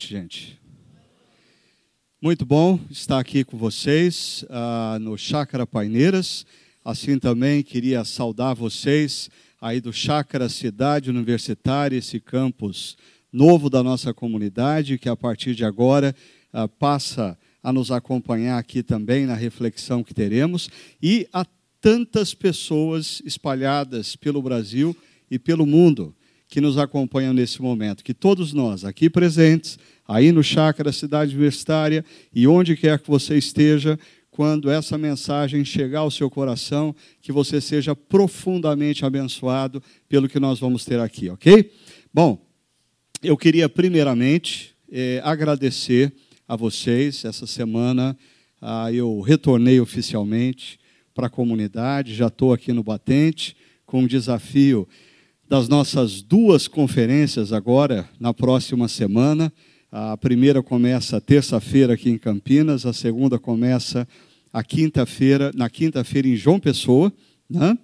Noite, gente. Muito bom estar aqui com vocês uh, no Chácara Paineiras. Assim também queria saudar vocês aí do Chácara Cidade Universitária, esse campus novo da nossa comunidade, que a partir de agora uh, passa a nos acompanhar aqui também na reflexão que teremos. E a tantas pessoas espalhadas pelo Brasil e pelo mundo que nos acompanham nesse momento. Que todos nós, aqui presentes, aí no Chácara Cidade Universitária e onde quer que você esteja, quando essa mensagem chegar ao seu coração, que você seja profundamente abençoado pelo que nós vamos ter aqui, ok? Bom, eu queria primeiramente eh, agradecer a vocês. Essa semana ah, eu retornei oficialmente para a comunidade, já estou aqui no Batente com o desafio das nossas duas conferências agora, na próxima semana. A primeira começa terça-feira aqui em Campinas, a segunda começa a quinta-feira, na quinta-feira em João Pessoa. Né?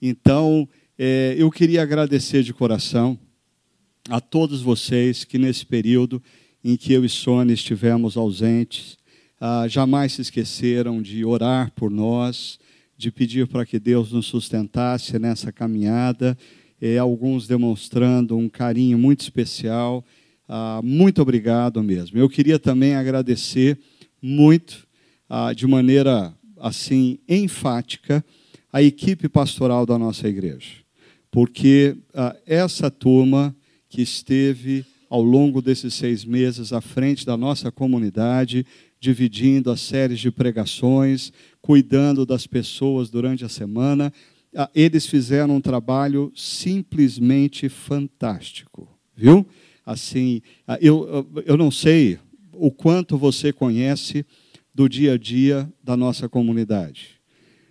Então, é, eu queria agradecer de coração a todos vocês que nesse período em que eu e Sônia estivemos ausentes, ah, jamais se esqueceram de orar por nós, de pedir para que Deus nos sustentasse nessa caminhada é, alguns demonstrando um carinho muito especial. Ah, muito obrigado mesmo. Eu queria também agradecer muito, ah, de maneira assim enfática, a equipe pastoral da nossa igreja, porque ah, essa turma que esteve ao longo desses seis meses à frente da nossa comunidade, dividindo as séries de pregações, cuidando das pessoas durante a semana, ah, eles fizeram um trabalho simplesmente fantástico, viu? Assim, ah, eu, eu não sei o quanto você conhece do dia a dia da nossa comunidade.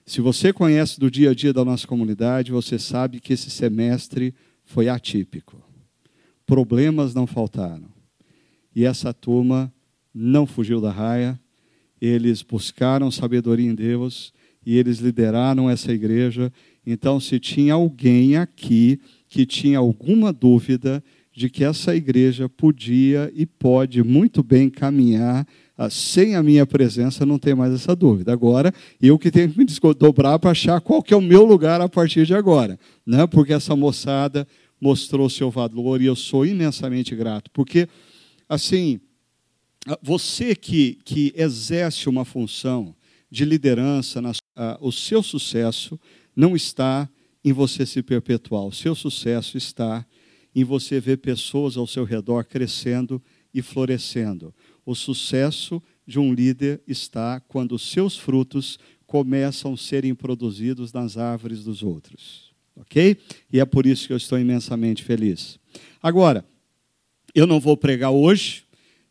Se você conhece do dia a dia da nossa comunidade, você sabe que esse semestre foi atípico. Problemas não faltaram. E essa turma não fugiu da raia, eles buscaram sabedoria em Deus e eles lideraram essa igreja então, se tinha alguém aqui que tinha alguma dúvida de que essa igreja podia e pode muito bem caminhar ah, sem a minha presença, não tem mais essa dúvida. Agora, eu que tenho que me dobrar para achar qual que é o meu lugar a partir de agora, né? porque essa moçada mostrou seu valor e eu sou imensamente grato. Porque, assim, ah, você que, que exerce uma função de liderança, na, uh, o seu sucesso não está em você se perpetuar. O seu sucesso está em você ver pessoas ao seu redor crescendo e florescendo. O sucesso de um líder está quando seus frutos começam a serem produzidos nas árvores dos outros. Ok? E é por isso que eu estou imensamente feliz. Agora, eu não vou pregar hoje,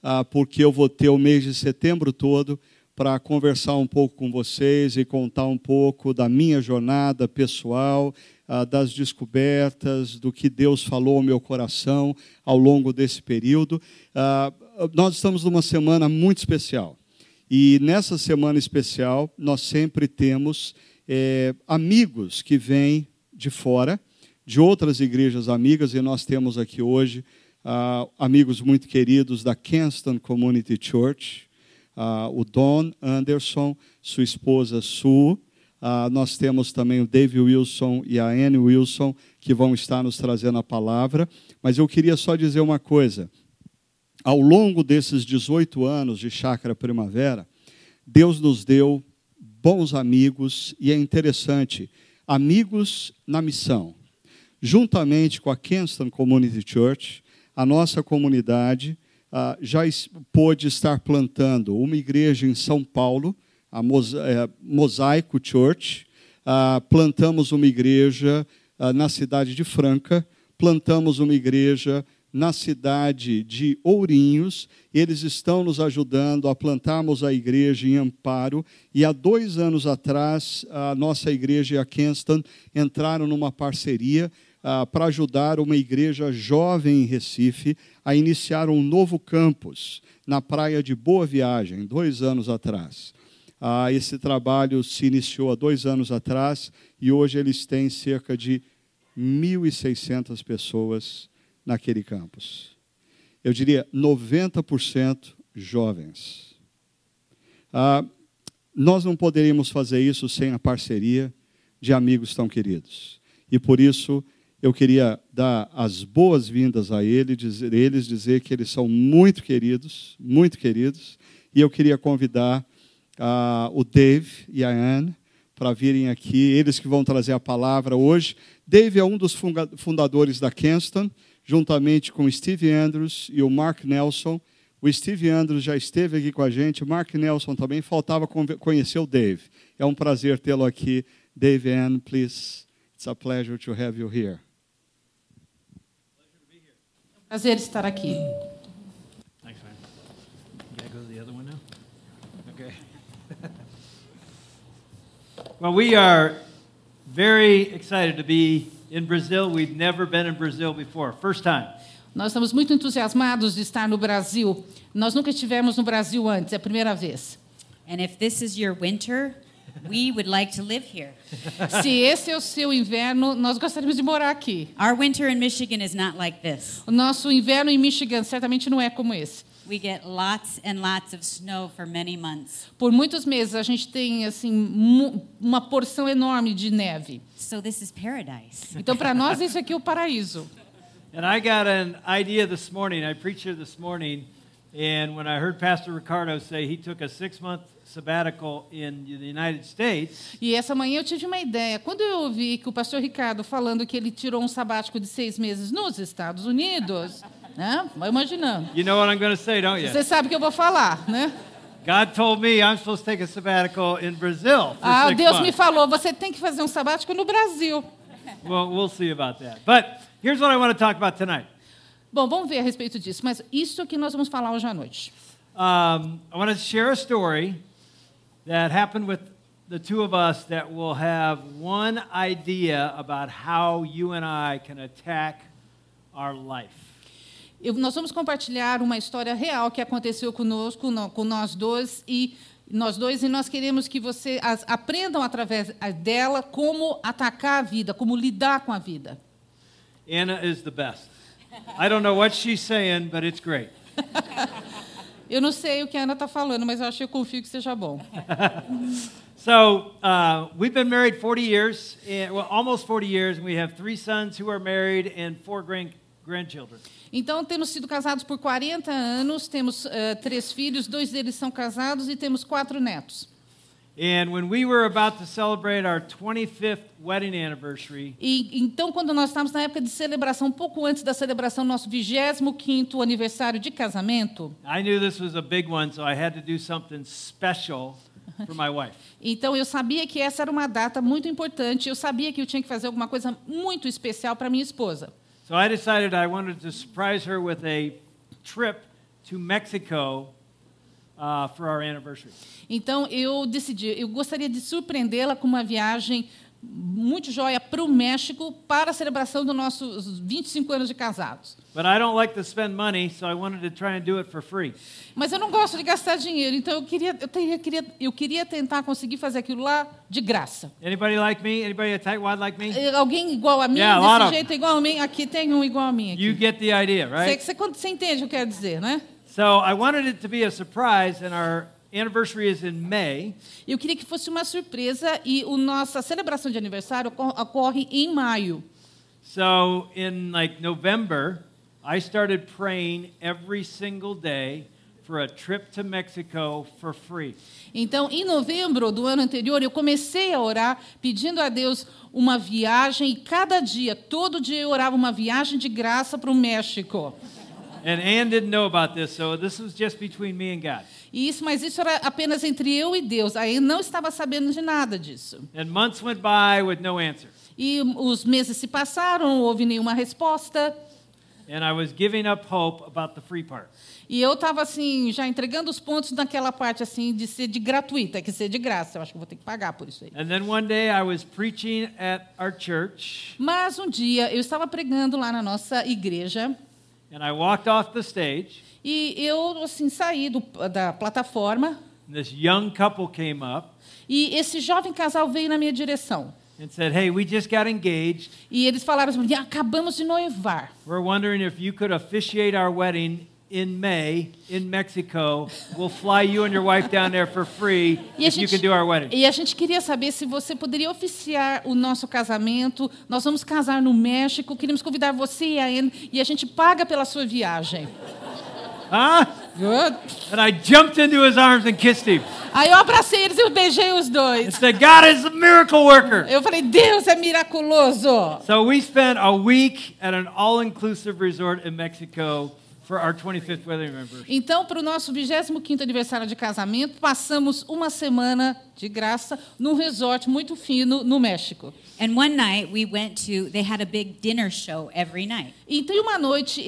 ah, porque eu vou ter o mês de setembro todo para conversar um pouco com vocês e contar um pouco da minha jornada pessoal, ah, das descobertas, do que Deus falou ao meu coração ao longo desse período. Ah, nós estamos numa semana muito especial. E nessa semana especial, nós sempre temos é, amigos que vêm de fora, de outras igrejas amigas, e nós temos aqui hoje ah, amigos muito queridos da Kenston Community Church, uh, o Don Anderson, sua esposa Sue. Uh, nós temos também o Dave Wilson e a Anne Wilson, que vão estar nos trazendo a palavra. Mas eu queria só dizer uma coisa. Ao longo desses 18 anos de Chácara Primavera, Deus nos deu bons amigos e é interessante, amigos na missão. Juntamente com a Kenston Community Church, a nossa comunidade ah, já pôde estar plantando uma igreja em São Paulo, a é, Mosaico Church, ah, plantamos uma igreja ah, na cidade de Franca, plantamos uma igreja na cidade de Ourinhos, eles estão nos ajudando a plantarmos a igreja em Amparo, e há dois anos atrás, a nossa igreja e a Kenston entraram numa parceria ah, para ajudar uma igreja jovem em Recife a iniciar um novo campus na praia de Boa Viagem, dois anos atrás. Ah, esse trabalho se iniciou há dois anos atrás e hoje eles têm cerca de 1.600 pessoas naquele campus. eu diria 90% jovens. Ah, nós não poderíamos fazer isso sem a parceria de amigos tão queridos. E por isso eu queria dar as boas-vindas a ele, dizer, eles dizer que eles são muito queridos, muito queridos. E eu queria convidar uh, o Dave e a Anne para virem aqui, eles que vão trazer a palavra hoje. Dave é um dos fundadores da Kenston, juntamente com Steve Andrews e o Mark Nelson. O Steve Andrews já esteve aqui com a gente, o Mark Nelson também. Faltava conhecer o Dave. É um prazer tê-lo aqui. Dave Anne, please. It's a pleasure to have you here. Prazer estar aqui. Thanks, man. You gotta go to the other one now? Okay. Well, we are very excited to be in Brazil. We've never been in Brazil before. First time. Nós estamos muito entusiasmados de estar no Brasil. Nós nunca estivemos no Brasil antes, é a primeira vez. And if this is your winter, we would like to live here. Se esse é o seu inverno, nós gostaríamos de morar aqui. Our winter in Michigan is not like this. O nosso inverno em Michigan certamente não é como esse. We get lots and lots of snow for many months. Por muitos meses a gente tem assim uma porção enorme de neve. So this is paradise. Então para nós isso aqui é o paraíso. And I got an idea this morning. I preached here this morning, and when I heard Pastor Ricardo say he took a six month sabbatical in the United States, E essa manhã eu tive uma ideia. Quando eu ouvi que o pastor Ricardo falando que ele tirou um sabático de seis meses nos Estados Unidos, né? Vai imaginando. you know what I'm going to say, don't you? Você sabe o que eu vou falar, né? God told me I'm supposed to take a sabbatical in Brazil for Ah, six Deus me falou, você tem que fazer um sabático no Brasil. Well, we'll see about that. But here's what I want to talk about tonight. Bom, vamos ver a respeito disso. Mas isso que nós vamos falar hoje à noite. Um, I want to share a story that happened with the two of us that will have one idea about how you and I can attack our life. Eu- nós vamos compartilhar uma história real que aconteceu conosco, no- com nós dois e nós dois e nós queremos que vocês aprendam através dela como atacar a vida, como lidar com a vida. Anna is the best. I don't know what she's saying, but it's great. Eu não sei o que a Ana está falando, mas eu acho que eu confio que seja bom. So uh, we've been married 40 years, and, well, almost 40 years, and we have three sons who are married and four grand, grandchildren. Então, temos sido casados por 40 anos, temos eh, três filhos, dois deles são casados e temos quatro netos. And when we were about to celebrate our 25th wedding anniversary, E então, quando nós estávamos na época de celebração, um pouco antes da celebração do nosso 25º aniversário de casamento, I knew this was a big one, so I had to do something special for my wife. então eu sabia que essa era uma data muito importante, eu sabia que eu tinha que fazer alguma coisa muito especial para minha esposa. So I decided I wanted to surprise her with a trip to Mexico uh, for our anniversary. Então eu decidi, eu gostaria de surpreendê-la com uma viagem muito joia para o México para a celebração dos nossos 25 anos de casados. But I don't like to spend money, so I wanted to try and do it for free. Mas eu não gosto de gastar dinheiro, então eu queria, eu teria, queria, eu queria tentar conseguir fazer aquilo lá de graça. Anybody like me? Anybody a tightwad like me? Eh, Alguém igual a mim, Yeah, a desse of- jeito igual a mim, aqui tem um igual a mim. Aqui. You get the idea, Você, right? você, você entende o que eu quero dizer, né? So I wanted it to be a surprise, and our anniversary is in May. Eu queria que fosse uma surpresa e a nossa celebração de aniversário ocor- ocorre em maio. So in like November, I started praying every single day for a trip to Mexico for free. Então, em novembro do ano anterior, eu comecei a orar pedindo a Deus uma viagem e cada dia, todo dia eu orava uma viagem de graça para o México. And Ann didn't know about this, so this was just between me and God. E isso, mas isso era apenas entre eu e Deus. Aí não estava sabendo de nada disso. And months went by with no answer. E os meses se passaram, não houve nenhuma resposta. And I was giving up hope about the free part. E eu estava assim, já entregando os pontos naquela parte assim de ser de gratuita, que ser de graça. Eu acho que vou ter que pagar por isso aí. And then one day I was preaching at our church, Mas um dia eu estava pregando lá na nossa igreja and I walked off the stage, e eu assim saí do, da plataforma and this young couple came up, e esse jovem casal veio na minha direção. and said, Hey, we just got engaged. E eles falaram assim: acabamos de noivar. We're wondering if you could officiate our wedding in May in Mexico. We'll fly you and your wife down there for free E if you gente, can do our wedding. e a gente queria saber se você poderia oficiar o nosso casamento. Nós vamos casar no México. Queríamos convidar você e a Anne e a gente paga pela sua viagem. Huh? Good. And I jumped into his arms and kissed him. Aí eu abracei eles e eu beijei os and dois. said, God is a miracle worker. Eu falei: Deus é miraculoso. So we spent a week at an all-inclusive resort in Mexico for our 25th wedding anniversary. Então, para o nosso 25º aniversário de casamento, passamos uma semana de graça num resort muito fino no México. And one night we went to, they had a big dinner show every night. Então, uma noite,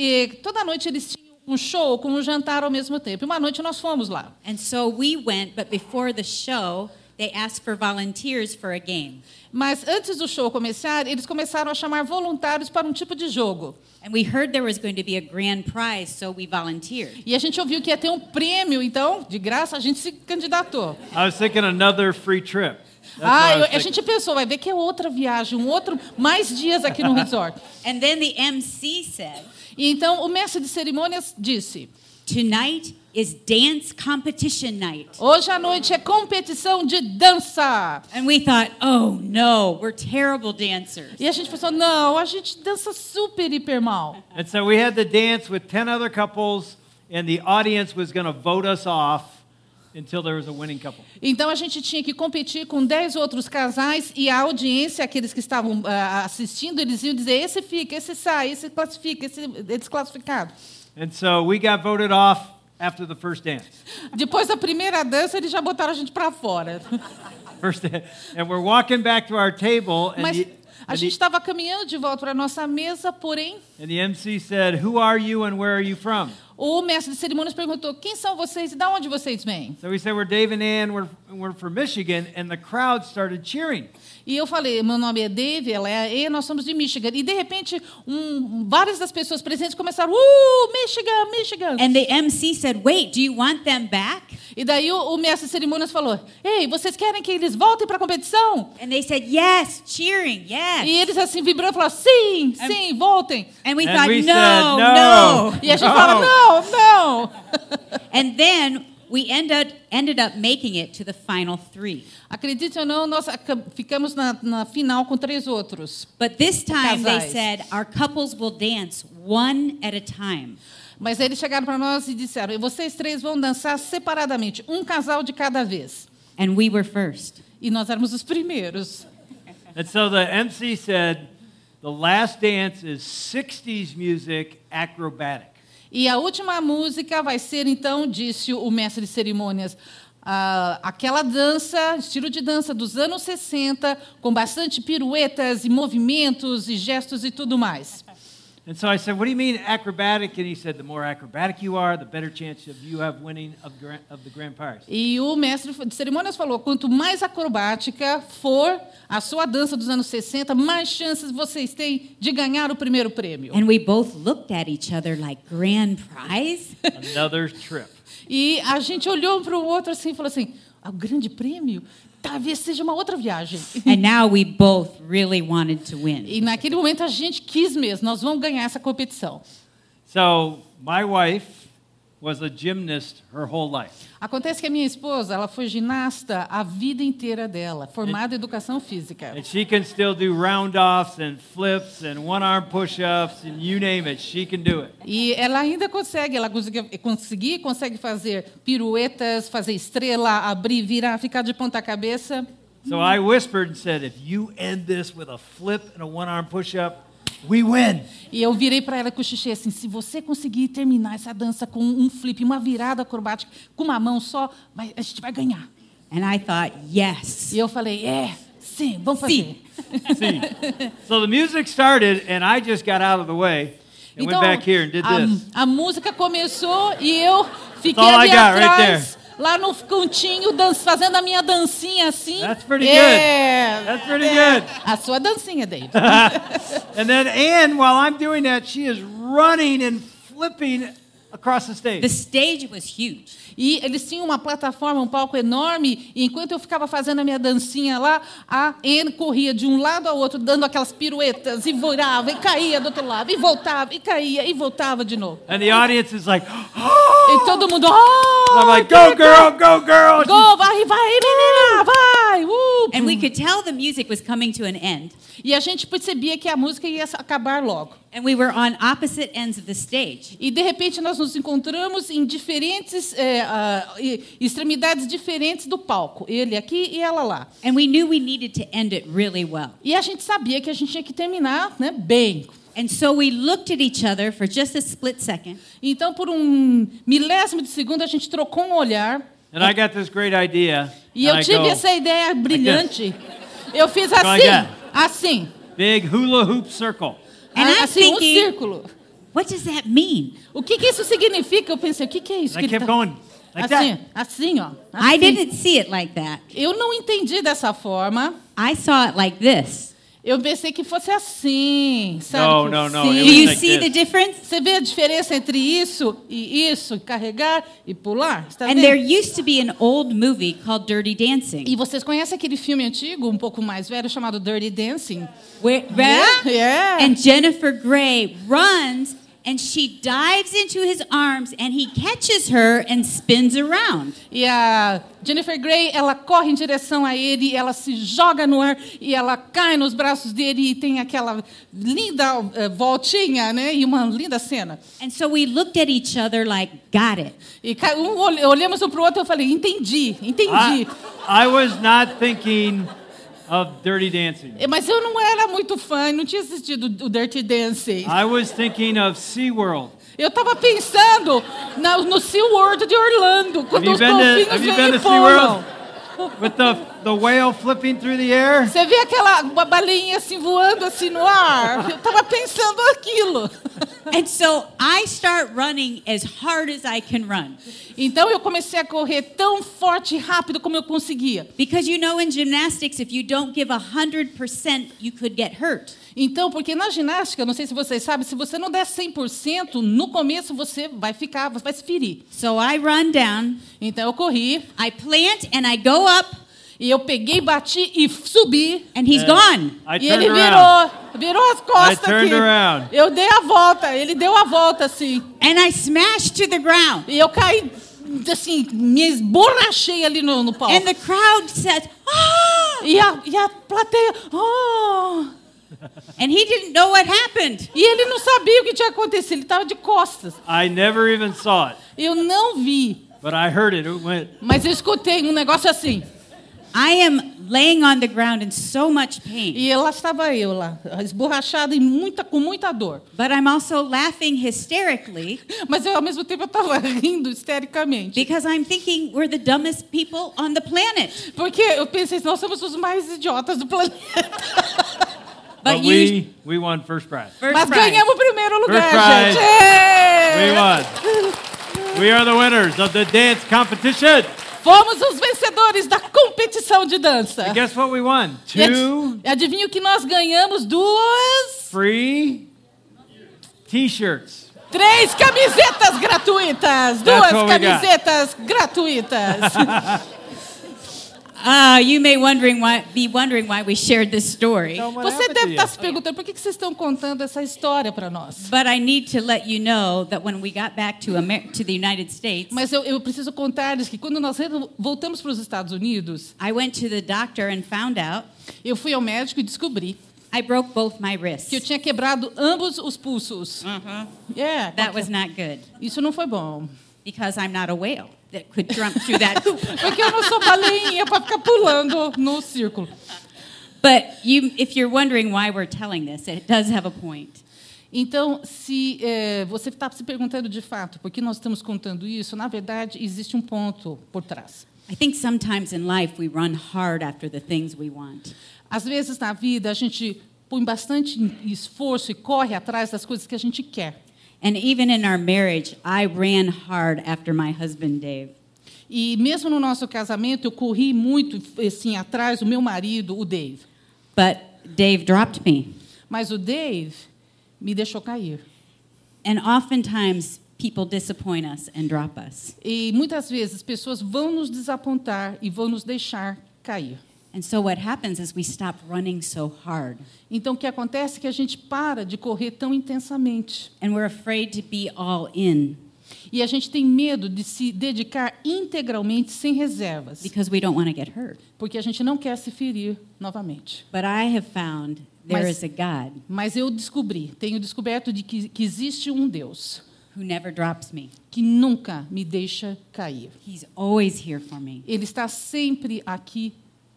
toda noite eles tinham um show com um jantar ao mesmo tempo. E uma noite nós fomos lá. And so we went, but before the show, they asked for volunteers for a game. Mas antes do show começar, eles começaram a chamar voluntários para um tipo de jogo. And we heard there was going to be a grand prize, so we volunteered. E a gente ouviu que ia ter um prêmio, então, de graça, a gente se candidatou. I was thinking another free trip. That's Ah, a gente pensou, vai ver que é outra viagem, um outro, mais dias aqui no resort. And then the MC said, E então o mestre de cerimônias disse: Tonight is dance competition night. Hoje à noite é competição de dança. And we thought, oh no, we're terrible dancers. E a gente pensou, não, a gente dança super, hiper mal. And so we had to dance with 10 other couples, and the audience was going to vote us off until there was a winning couple. Então a gente tinha que competir com 10 outros casais e a audiência, aqueles que estavam ah, assistindo, eles iam dizer: esse fica, esse sai, esse classifica, esse é desclassificado. And so we got voted off after the first dance. Depois da primeira dança, eles já botaram a gente para fora. First. And we're walking back to our table, and Mas the, a and gente estava caminhando de volta para nossa mesa, porém, and the MC said, Who are you and where are you from? o mestre de cerimônias perguntou: quem são vocês e de onde vocês vêm? So we said, We're Dave and Ann, we're, we're from Michigan, and the crowd started cheering. E eu falei, meu nome é Dave, ela é a E, nós somos de Michigan. E de repente, um, várias das pessoas presentes começaram, uh, Michigan, Michigan. And the MC said, wait, do you want them back? E daí o, o mestre de cerimônias falou, ei, vocês querem que eles voltem para a competição? And they said, yes, cheering, yes. E eles assim vibrando falaram, sim, sim, voltem. And we And thought, we no, said, no. no. E a gente fala, não, não. And then we ended, ended up making it to the final three. Acredite ou não, nós ficamos na, na final com três outros. But this time they Casais. said, our couples will dance one at a time. Mas eles chegaram para nós e disseram, vocês três vão dançar separadamente, um casal de cada vez. And we were first. E nós éramos os primeiros. And so the MC said, The last dance is 60s music acrobatic. E a última música vai ser, então, disse o mestre de cerimônias, aquela dança, estilo de dança dos anos 60, com bastante piruetas e movimentos e gestos e tudo mais. And so I said, What do you mean acrobatic? And he said, The more acrobatic you are, the better chance of you have winning of, gra- of the grand prize. E o mestre de cerimônias falou: quanto mais acrobática for a sua dança dos anos 60, mais chances vocês têm de ganhar o primeiro prêmio. And we both looked at each other like, grand prize? Another trip. E a gente olhou um para o outro assim e falou assim: "Ah, o grande prêmio? Talvez seja uma outra viagem. and now we both really wanted to win. E naquele momento a gente quis mesmo, nós vamos ganhar essa competição. So my wife was a gymnast her whole life. Acontece que a minha esposa, ela foi ginasta a vida inteira dela, formada em educação física. And she can still do and flips and one arm push ups and you name it, she can do it. E ela ainda consegue, ela consegue, conseguir, consegue fazer piruetas, fazer estrela, abrir, virar, ficar de ponta cabeça. So I whispered and said, If you end this with a flip and a one arm push up, we win. E eu virei para ela e cochichei assim: se você conseguir terminar essa dança com um flip, uma virada acrobática, com uma mão só, vai- a gente vai ganhar. And I thought, yes. E eu falei: é, sim, vamos fazer. See. So the music started and I just got out of the way and Então, went back here and did a, this. a música começou e eu fiquei all I ali got right atrás, lá no cantinho, dan- fazendo a minha dancinha assim. That's pretty É, good. That's pretty é. good. A sua dancinha, Dave. And then Anne, while I'm doing that, she is running and flipping across the The stage. stage was huge. E eles tinham uma plataforma, um palco enorme, e enquanto eu ficava fazendo a minha dancinha lá, a Anne corria de um lado ao outro, dando aquelas piruetas, e virava, e caía do outro lado, e voltava, e caía, e voltava de novo. And the audience is like, E todo mundo, oh! I'm like, go girl, go girl. Go, vai, vai, menina, vai! Uh! Could tell the music was coming to an end. E a gente percebia que a música ia acabar logo. And we were on opposite ends of the stage. E de repente nós nos encontramos em diferentes eh, e- extremidades diferentes do palco. Ele aqui e ela lá. And we knew we needed to end it really well. E a gente sabia que a gente tinha que terminar né, bem. And so we looked at each other for just a split second. Então, por um milésimo de segundo, a gente trocou um olhar. And I got this great idea. E and eu I tive go, essa ideia brilhante. Eu fiz assim, like that. assim. Big hula hoop circle. And I'm assim, um thinking- círculo. What does that mean? O que, que isso significa? Eu pensei, o que, que é isso? And I que ele kept tá- going like assim, that. assim, ó. I assim. didn't see it like that. Eu não entendi dessa forma. I saw it like this. Eu pensei que fosse assim, sabe? No, no, no, Sim. it Do was you see the difference? Você vê a diferença entre isso e isso, carregar e pular? Está And vendo? there used to be an old movie called Dirty Dancing. E vocês conhecem aquele filme antigo, um pouco mais velho, chamado Dirty Dancing? Where, Yeah, yeah. And Jennifer Grey runs and she dives into his arms and he catches her and spins around. E a Jennifer Grey, ela corre em direção a ele, ela se joga no ar e ela cai nos braços dele e tem aquela linda eh, voltinha, né? E uma linda cena. And so we looked at each other like, got it. E um olhamos um pro outro e eu falei, entendi, entendi. I, I was not thinking of Dirty Dancing. Eh, Mas eu não era muito fã, não tinha assistido o Dirty Dancing. I was thinking of SeaWorld. Eu estava pensando na, no SeaWorld de Orlando, quando os golfinhos vêm e pulam. With the, the whale flipping through the air. Você vê aquela uma balinha assim voando assim no ar? Eu estava pensando aquilo. And so I start running as hard as I can run. Então eu comecei a correr tão forte e rápido como eu conseguia. Because you know, in gymnastics, if you don't give 100%, you could get hurt. Então, porque na ginástica, não sei se vocês sabem, se você não der 100%, no começo você vai ficar, você vai se ferir. So I run down, Então eu corri I plant, and I go up, e eu peguei, bati e subi. and he's gone. I e ele around. virou, virou as costas aqui. around. Eu dei a volta, ele deu a volta assim. And I smashed to the ground. E eu caí, assim, me esborrachei ali no, no palco. And the crowd said, ah! E a, e a plateia, oh! And he didn't know what happened. E ele não sabia o que tinha acontecido, ele estava de costas. I never even saw it, Eu não vi, but I heard it. It went. mas eu escutei um negócio assim. I am laying on the ground in so much pain. E lá estava eu lá, esborrachada e muita, com muita dor. But I'm also laughing hysterically Mas eu, ao mesmo tempo eu estava rindo histericamente. because I'm thinking we're the dumbest people on the planet. Porque eu pensei, nós somos os mais idiotas do planeta. But, But you, we, we won first prize. first Mas prize. ganhamos o primeiro lugar, First prize. gente. We won. We are the winners of the dance competition. Fomos os vencedores da competição de dança. And guess what we won? Two e adivinha o que nós ganhamos? Duas, free T-shirts. três camisetas gratuitas. Duas camisetas gratuitas. Ah, you may wondering why, be wondering why we shared this story. What Você deve estar you? se perguntando por que vocês estão contando essa história para nós. But I need to let you know that when we got back to, Amer- to the United States, Mas eu, eu preciso contar-lhes que quando nós voltamos para os Estados Unidos, I went to the doctor and found out eu fui ao médico e descobri I broke both my wrists. que eu tinha quebrado ambos os pulsos. É, That was not good isso não foi bom. Because I'm not a whale that could jump through that. Porque eu não sou baleinha para ficar pulando no círculo. but you, if you're wondering why we're telling this, it does have a point. Então, se eh, você está se perguntando de fato por que nós estamos contando isso, na verdade, existe um ponto por trás. I think sometimes in life we run hard after the things we want. Às vezes, na vida, a gente põe bastante esforço e corre atrás das coisas que a gente quer. And even in our marriage, I ran hard after my husband, Dave. E mesmo no nosso casamento, eu corri muito assim atrás do meu marido, o Dave. But Dave dropped me. Mas o Dave me deixou cair. And oftentimes people disappoint us and drop us. E muitas vezes pessoas vão nos desapontar e vão nos deixar cair. And so what happens is we stop running so hard. Então o que acontece é que a gente para de correr tão intensamente. And we're afraid to be all in E a gente tem medo de se dedicar integralmente sem reservas, because we don't want to get hurt. porque a gente não quer se ferir novamente. But I have found there Mas- is a God Mas eu descobri, tenho descoberto de que, que existe um Deus who never drops me. que nunca me deixa cair. He's always here for me. Ele está sempre aqui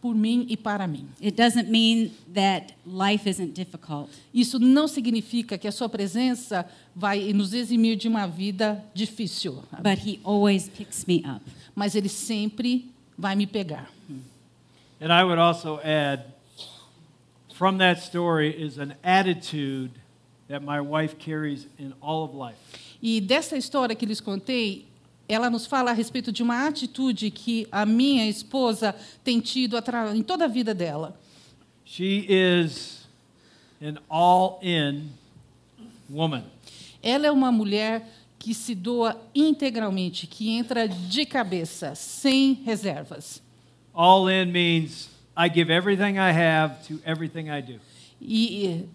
por mim e para mim. It doesn't mean that life isn't difficult. Isso não significa que a sua presença vai nos eximir de uma vida difícil, But he always picks me up. mas ele sempre vai me pegar. And I would also add from that story is an attitude that my wife carries in all of life. E dessa história que lhes contei, ela nos fala a respeito de uma atitude que a minha esposa tem tido em toda a vida dela. She is an all in woman. Ela é uma mulher que se doa integralmente, que entra de cabeça, sem reservas. All in means I give everything I have to everything I do. E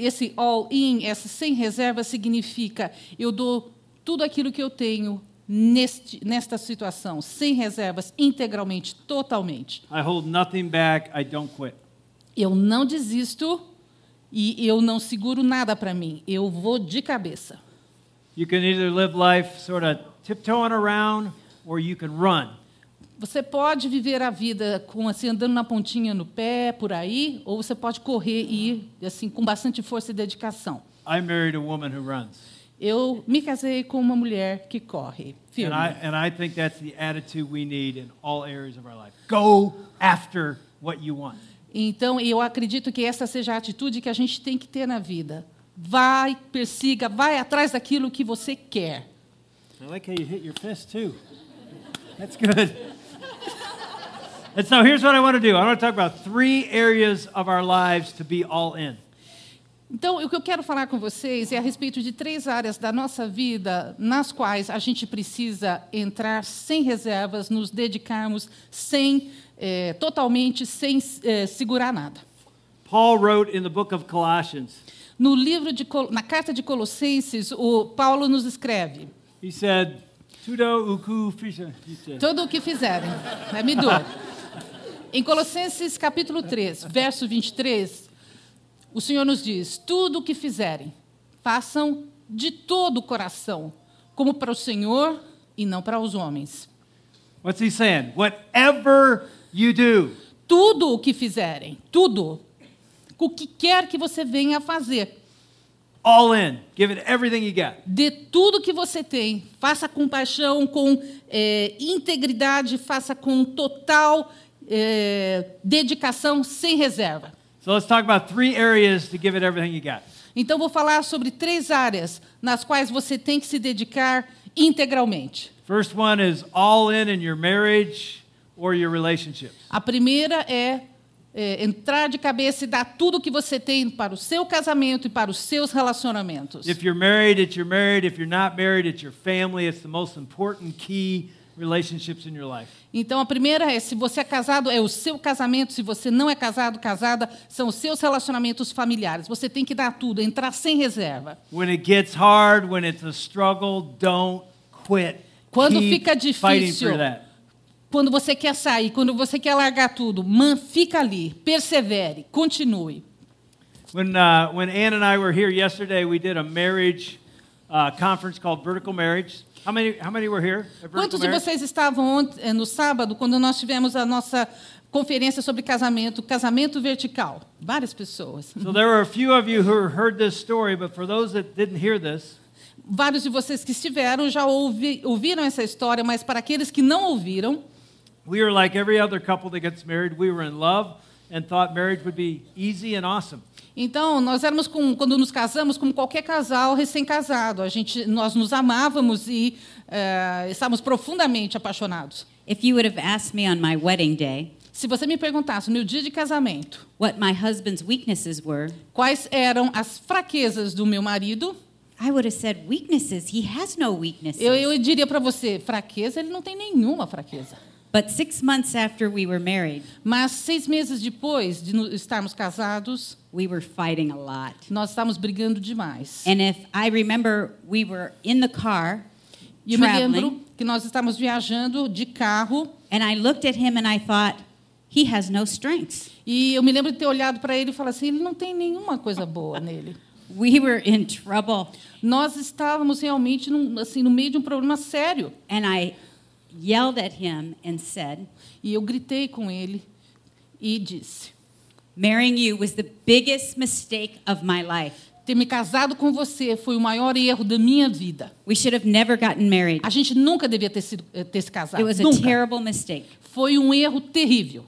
esse all in, essa sem reserva, significa eu dou tudo aquilo que eu tenho neste, nesta situação, sem reservas, integralmente, totalmente. I hold nothing back, I don't quit. Eu não desisto e eu não seguro nada para mim. Eu vou de cabeça. You can either live life sort of tiptoeing around or you can run. Você pode viver a vida com assim andando na pontinha no pé por aí, ou você pode correr e ir assim com bastante força e dedicação. I married a woman who runs. Eu me casei com uma mulher que corre, firme. And I, and I think that's the attitude we need in all areas of our life. Go after what you want. Então, eu acredito que essa seja a atitude que a gente tem que ter na vida. Vai, persiga, vai atrás daquilo que você quer. I like how you hit your fist too. That's good. and so here's what I want to do I want to talk about three areas of our lives to be all in. Então, o que eu quero falar com vocês é a respeito de três áreas da nossa vida nas quais a gente precisa entrar sem reservas, nos dedicarmos sem eh, totalmente sem eh, segurar nada. Paul wrote in the book of Colossians, No livro de na carta de Colossenses, o Paulo nos escreve: he said, Tudo o que fizerem, né, me doa. Em Colossenses capítulo 3, verso 23, o Senhor nos diz: Tudo o que fizerem, façam de todo o coração, como para o Senhor e não para os homens. What's he saying? Whatever you do, Tudo o que fizerem, tudo, o que quer que você venha a fazer, all in. Give it everything you got. dê tudo que você tem, faça com paixão, com eh, integridade, faça com total eh, dedicação, sem reserva. So let's talk about three areas to give it everything you got. Então, vou falar sobre três áreas nas quais você tem que se dedicar integralmente. First one is all in in your marriage or your relationships. A primeira é, é, entrar de cabeça e dar tudo que você tem para o seu casamento e para os seus relacionamentos. If you're married, it's you're married. If you're not married, it's your family. It's the most important key relationships in your life. Então, a primeira é, se você é casado, é o seu casamento. Se você não é casado, casada, são os seus relacionamentos familiares. Você tem que dar tudo, entrar sem reserva. When it gets hard, when it's a struggle, don't quit. Quando Keep fica fighting difícil, for that. Quando você quer sair, quando você quer largar tudo, man, fica ali, persevere, continue. When, uh, when Ann and I were here yesterday, we did a marriage uh, conference called Vertical Marriage. How many, how many were here? Quantos de vocês estavam eh, no sábado, quando nós tivemos a nossa conferência sobre casamento, casamento vertical? Várias pessoas. So there were a few of you who heard this story, but for those that didn't hear this, Vários de vocês que estiveram já ouvi, ouviram essa história, mas para aqueles que não ouviram, we were like every other couple that gets married. We were in love and thought marriage would be easy and awesome. então nós éramos com, quando nos casamos como qualquer casal recém-casado. A gente, nós nos amávamos e eh, estávamos profundamente apaixonados. If you would have asked me on my wedding day Se você me perguntasse no dia de casamento what my husband's weaknesses were, quais eram as fraquezas do meu marido, I would have said weaknesses. He has no weaknesses. Eu, eu diria para você, fraqueza, ele não tem nenhuma fraqueza. But six months after we were married, Mas seis meses depois de estarmos casados, we were fighting a lot. nós estávamos brigando demais. And if I remember, we were in the car E eu me lembro que nós estávamos viajando de carro and I looked at him and I thought, he has no strengths. e eu me lembro de ter olhado para ele e falar assim, ele não tem nenhuma coisa boa nele. We were in trouble. Nós estávamos realmente num, assim no meio de um problema sério. And I yelled at him and said, E eu gritei com ele e disse: Marrying you was the biggest mistake of my life. ter me casado com você foi o maior erro da minha vida. We should have never gotten married. A gente nunca devia ter, sido, eh, ter se casado. It was a nunca. terrible mistake. Foi um erro terrível.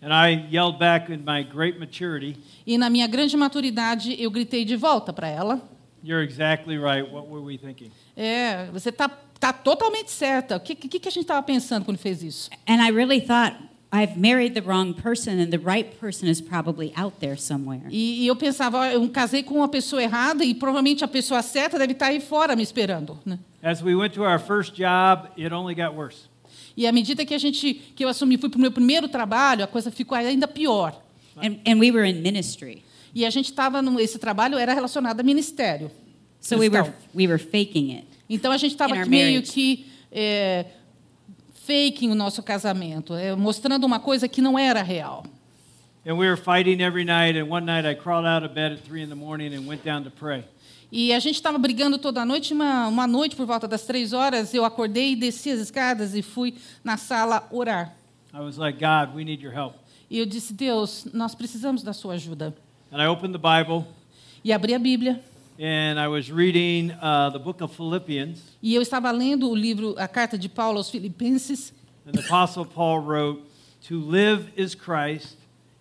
And I yelled back in my great maturity, E na minha grande maturidade, eu gritei de volta para ela: You're exactly right. What were we thinking? É, você está tá totalmente certa. O que, que, que a gente estava pensando quando fez isso? And I really thought, I've married the wrong person, and the right person is probably out there somewhere. E, e eu pensava: eu casei com uma pessoa errada e provavelmente a pessoa certa deve estar aí fora me esperando. Né? As we went to our first job, it only got worse. E à medida que a gente que eu assumi, fui para o meu primeiro trabalho, a coisa ficou ainda pior. And, and we were in ministry. E a gente estava esse trabalho era relacionado a ministério. So we were, we were faking it. Então a gente estava meio que é, faking o nosso casamento, é, mostrando uma coisa que não era real. And we were fighting every night. And one night I crawled out of bed at 3 in the morning and went down to pray. E a gente estava brigando toda noite. Uma, uma noite, por volta das três horas, eu acordei, desci as escadas e fui na sala orar. I was like, God, we need your help. E eu disse: Deus, nós precisamos da sua ajuda. And I opened the Bible E abri a Bíblia. And I was reading uh, the book of Philippians. E eu estava lendo o livro, a carta de Paulo aos Filipenses. And the Apostle Paul wrote, To live is Christ,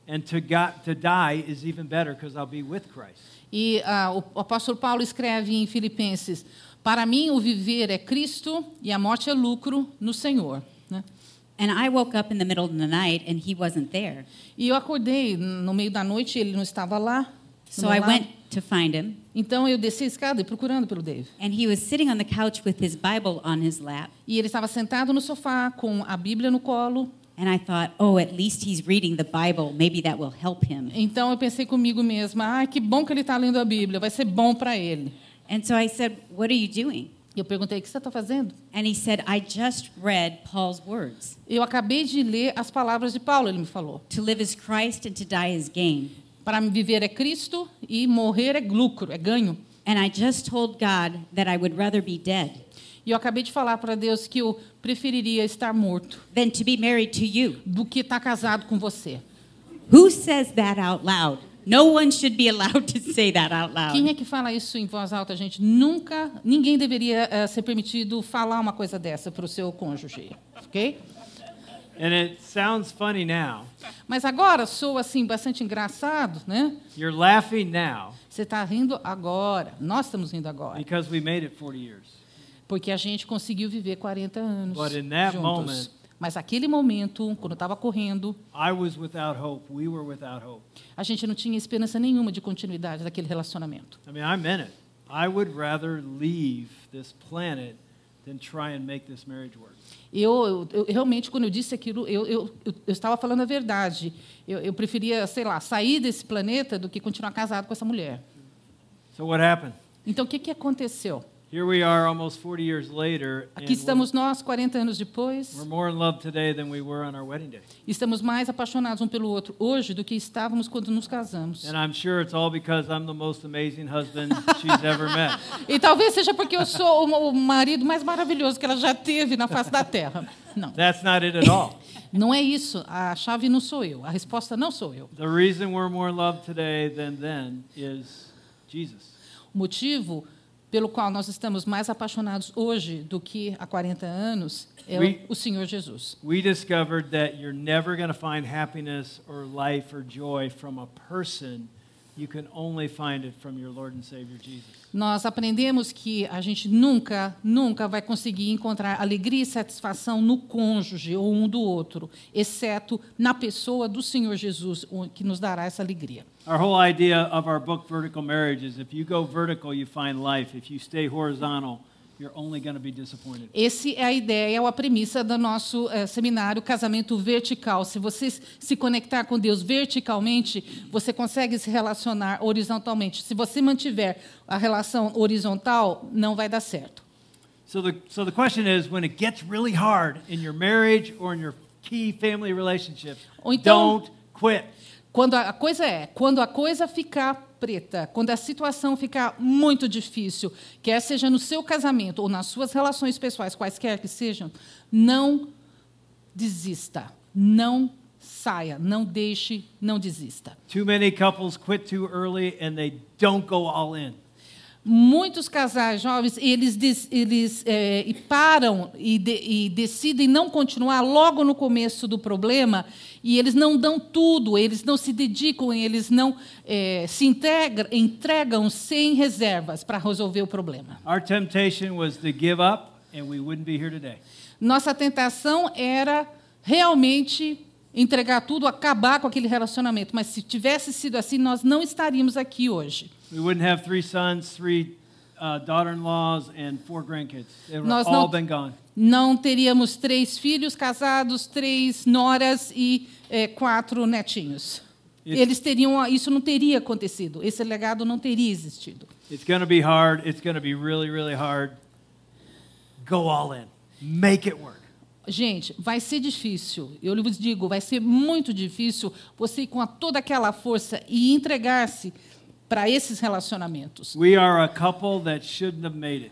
and to, got, to die is even better because I'll be with Christ. E ah, o apóstolo Paulo escreve em Filipenses: Para mim, o viver é Cristo e a morte é lucro no Senhor. Né? And I woke up in the middle of the night, and he wasn't there. E eu acordei no meio da noite, ele não estava lá. So I went to find him, Então eu desci a escada e procurando pelo Dave. and he was sitting on the couch with his Bible on his lap. E ele estava sentado no sofá com a Bíblia no colo. And I thought, oh, at least he's reading the Bible. Maybe that will help him. Então eu pensei comigo mesma: ah, que bom que ele está lendo a Bíblia, vai ser bom para ele. And so I said, What are you doing? Eu perguntei: o que você está fazendo? And he said, I just read Paul's words. Eu acabei de ler as palavras de Paulo, ele me falou. To live is Christ and to die is gain. Para viver é Cristo e morrer é lucro, é ganho. And I just told God that I would rather be dead E eu acabei de falar para Deus que eu preferiria estar morto than to be married to you. do que estar casado com você. Who says that out loud? No one should be allowed to say that out Quem loud. é que fala isso em voz alta, gente? Nunca, ninguém deveria eh, ser permitido falar uma coisa dessa para o seu cônjuge, ok? And it sounds funny now. Mas agora sou assim bastante engraçado, né? You're laughing now Você está rindo agora, nós estamos rindo agora, because we made it 40 years. porque a gente conseguiu viver 40 anos But in that juntos. moment- Mas aquele momento, quando estava correndo, I was without hope. We were without hope. a gente não tinha esperança nenhuma de continuidade daquele relacionamento. I mean, I meant it. I would rather leave this planet than try and make this marriage work. Eu, eu- realmente, quando eu disse aquilo, eu, eu, eu estava falando a verdade. Eu, eu preferia, sei lá, sair desse planeta do que continuar casado com essa mulher. So what happened? Então, o que, que aconteceu? Here we are almost 40 years later, and Aqui estamos nós, 40 anos depois. we're more in love today than we were on our wedding day. Estamos mais apaixonados um pelo outro hoje do que estávamos quando nos casamos. And I'm sure it's all because I'm the most amazing husband she's ever met. E talvez seja porque eu sou o marido mais maravilhoso que ela já teve na face da terra. Não, That's not it at all. não é isso. A chave não sou eu. A resposta não sou eu. The reason we're more in love today than then is Jesus. O motivo pelo qual nós estamos mais apaixonados hoje do que há 40 anos é We- o Senhor Jesus. We discovered that you're never going to find happiness or life or joy from a person you can only find it from your Lord and Savior Jesus. Nós aprendemos que a gente nunca, nunca vai conseguir encontrar alegria e satisfação no cônjuge ou um do outro, exceto na pessoa do Senhor Jesus, que nos dará essa alegria. Our whole idea of our book, Vertical Marriage, is if you go vertical, you find life. If you stay horizontal, you're only going to be disappointed. Essa é a ideia, ou a premissa do nosso eh, seminário Casamento Vertical. Se você se conectar com Deus verticalmente, você consegue se relacionar horizontalmente. Se você mantiver a relação horizontal, não vai dar certo. So the, so the question is when it gets really hard in your marriage or in your key family então- don't quit. Quando a coisa é, quando a coisa ficar preta, quando a situação ficar muito difícil, quer seja no seu casamento ou nas suas relações pessoais, quaisquer que sejam, não desista, não saia, não deixe, não desista. Too many couples quit too early and they don't go all in. Muitos casais jovens eles, eles e param e, de- e decidem não continuar logo no começo do problema e eles não dão tudo, eles não se dedicam, eles não eh, se integra- entregam sem reservas para resolver o problema. Our temptation was to give up and we wouldn't be here today. Nossa tentação era realmente entregar tudo, acabar com aquele relacionamento, mas se tivesse sido assim, nós não estaríamos aqui hoje. We wouldn't have three sons, three uh, daughter-in-laws, and four grandkids. They Nós all não- been gone. Não teríamos três filhos casados, três noras e eh, quatro netinhos. Isso. Eles teriam, isso não teria acontecido. Esse legado não teria existido. It's going to be hard. It's going to be really, really hard. Go all in. Make it work. Gente, vai ser difícil. Eu lhes digo, vai ser muito difícil você ir com toda aquela força e entregar-se para esses relacionamentos. We are a couple that shouldn't have made it.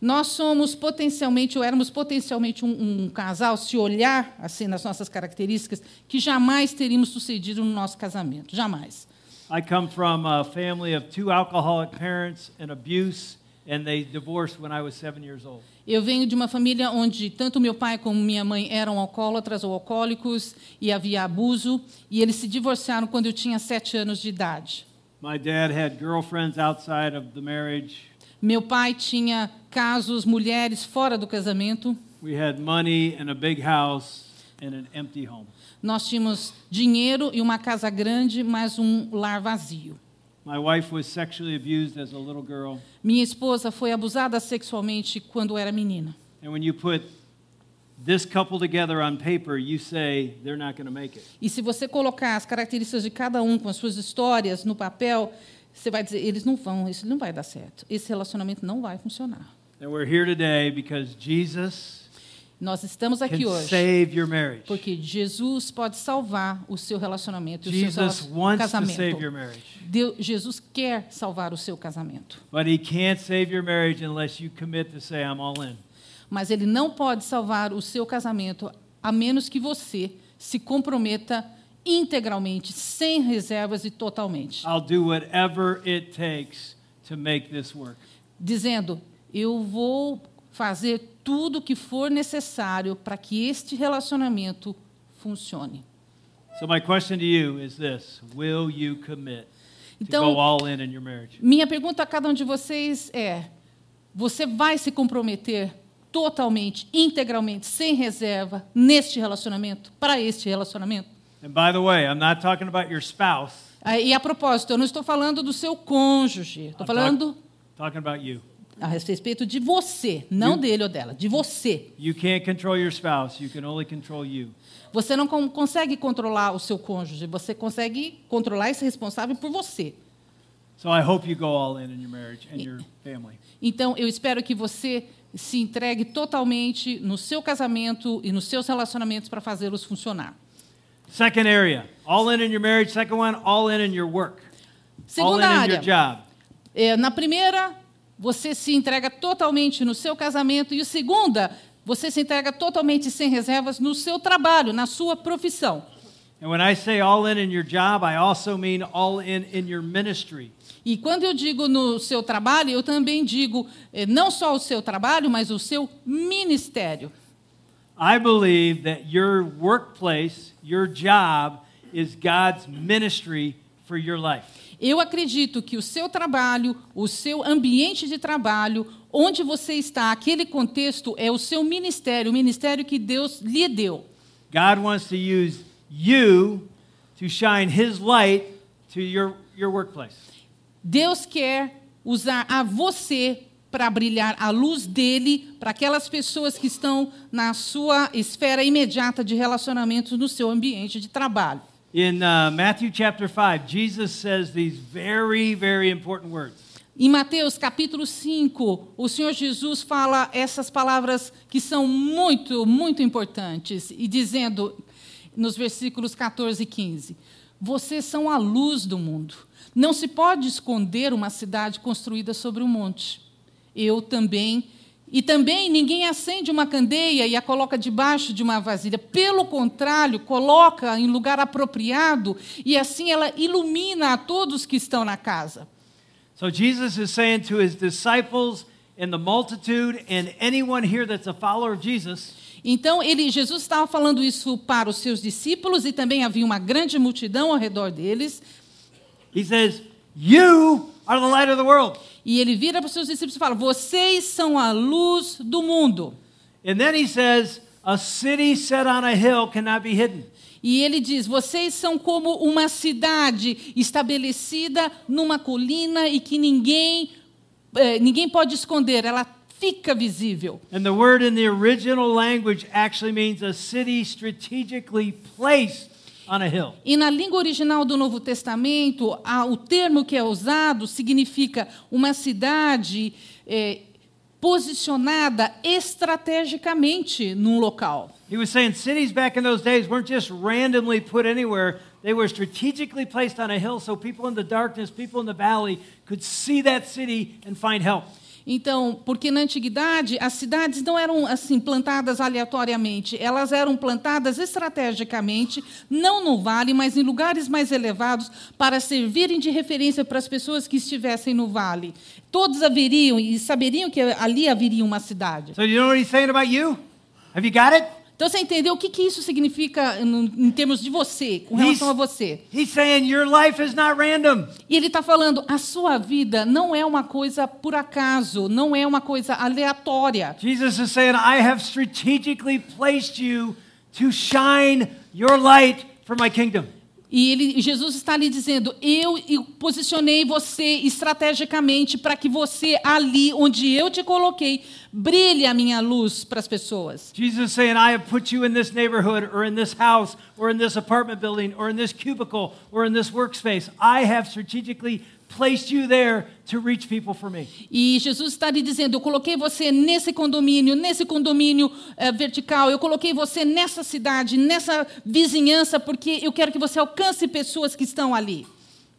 Nós somos potencialmente, ou éramos potencialmente um, um casal, se olhar assim nas nossas características, que jamais teríamos sucedido no nosso casamento. Jamais. I come from a family of two alcoholic parents and abuse, and they divorced when I was seven years old. Eu venho de uma família onde tanto meu pai como minha mãe eram alcoólatras ou alcoólicos e havia abuso, e eles se divorciaram quando eu tinha sete anos de idade. My dad had girlfriends outside of the marriage. Meu pai tinha casos, mulheres fora do casamento. We had money and a big house and an empty home. Nós tínhamos dinheiro e uma casa grande, mas um lar vazio. My wife was sexually abused as a little girl. Minha esposa foi abusada sexualmente quando era menina. And when you put this couple together on paper, you say they're not going to make it. E se você colocar as características de cada um com as suas histórias no papel, você vai dizer, eles não vão, isso não vai dar certo. Esse relacionamento não vai funcionar. And we're here today because Jesus Nós estamos aqui can hoje save your marriage. porque Jesus pode salvar o seu relacionamento e o seu Jesus relacion- wants to save your casamento. marriage. Deus, Jesus quer salvar o seu casamento, But he can't save your marriage unless you commit to say, I'm all in. Mas ele não pode salvar o seu casamento a menos que você se comprometa integralmente, sem reservas e totalmente, I'll do whatever it takes to make this work. dizendo: eu vou fazer tudo o que for necessário para que este relacionamento funcione. So my question to you is this: Will you commit to Então- go all in in your marriage? Minha pergunta a cada um de vocês é: você vai se comprometer totalmente, integralmente, sem reserva neste relacionamento, para este relacionamento? And by the way, I'm not talking about your spouse. Ah, E a propósito, eu não estou falando do seu cônjuge, estou I'm falando Talking about you. a respeito de você, não You- dele ou dela, de você. You can't control your spouse. You can only control you. Você não con- consegue controlar o seu cônjuge, você consegue controlar e ser responsável por você. So I hope you go all in in your marriage and your family. Então, eu espero que você se entregue totalmente no seu casamento e nos seus relacionamentos para fazê-los funcionar. Second area, all in in your marriage. Second one, all in in your work. all in Segunda in área. your job. É, na primeira, você se entrega totalmente no seu casamento. E a segunda, você se entrega totalmente sem reservas no seu trabalho, na sua profissão. And when I say all in in your job, I also mean all in in your ministry. E quando eu digo no seu trabalho, eu também digo eh, não só o seu trabalho, mas o seu ministério. I believe that your workplace, your job, is God's ministry for your life. Eu acredito que o seu trabalho, o seu ambiente de trabalho, onde você está, aquele contexto é o seu ministério, o ministério que Deus lhe deu. God wants to use you to shine His light to your, your workplace. Deus quer usar a você para brilhar a luz dele para aquelas pessoas que estão na sua esfera imediata de relacionamentos no seu ambiente de trabalho. In uh, Matthew chapter 5, Jesus says these very, very important words. Em Mateus capítulo 5, o Senhor Jesus fala essas palavras que são muito, muito importantes, e dizendo nos versículos 14 e 15: Vocês são a luz do mundo. Não se pode esconder uma cidade construída sobre um monte. Eu também. E também ninguém acende uma candeia e a coloca debaixo de uma vasilha. Pelo contrário, coloca em lugar apropriado e assim ela ilumina a todos que estão na casa. So Jesus is saying to his disciples and the multitude and anyone here that's a follower of Jesus, Então, ele, Jesus estava falando isso para os seus discípulos e também havia uma grande multidão ao redor deles. he says, "You are the light of the world." E ele vira para os seus discípulos e fala: Vocês são a luz do mundo. And then he says, "A city set on a hill cannot be hidden." E ele diz: Vocês são como uma cidade estabelecida numa colina e que ninguém, eh, ninguém pode esconder, ela fica visível. And the word in the original language actually means a city strategically placed on a hill. E na língua original do Novo Testamento, o termo que é usado significa uma cidade eh, posicionada estrategicamente num local. He was saying cities back in those days weren't just randomly put anywhere. They were strategically placed on a hill so people in the darkness, people in the valley could see that city and find help. Então, porque na antiguidade as cidades não eram assim plantadas aleatoriamente, elas eram plantadas estrategicamente, não no vale, mas em lugares mais elevados, para servirem de referência para as pessoas que estivessem no vale. Todos haveriam e saberiam que ali haveria uma cidade. So you know what he's saying about you? Have you got it? Então você entendeu o que, que isso significa em termos de você, com relação a você? he's saying your life is not random. E ele está falando, a sua vida não é uma coisa por acaso, não é uma coisa aleatória. Jesus is saying, I have strategically placed you to shine your light for my kingdom. E ele, Jesus está lhe dizendo: eu posicionei você estrategicamente para que você, ali onde eu te coloquei, brilhe a minha luz para as pessoas. Jesus saying, I have put you in this neighborhood or in this house or in this apartment building or in this cubicle or in this workspace. I have strategically placed you there to reach people for me. E Jesus está lhe dizendo: Eu coloquei você nesse condomínio, nesse condomínio eh, vertical, eu coloquei você nessa cidade, nessa vizinhança, porque eu quero que você alcance pessoas que estão ali.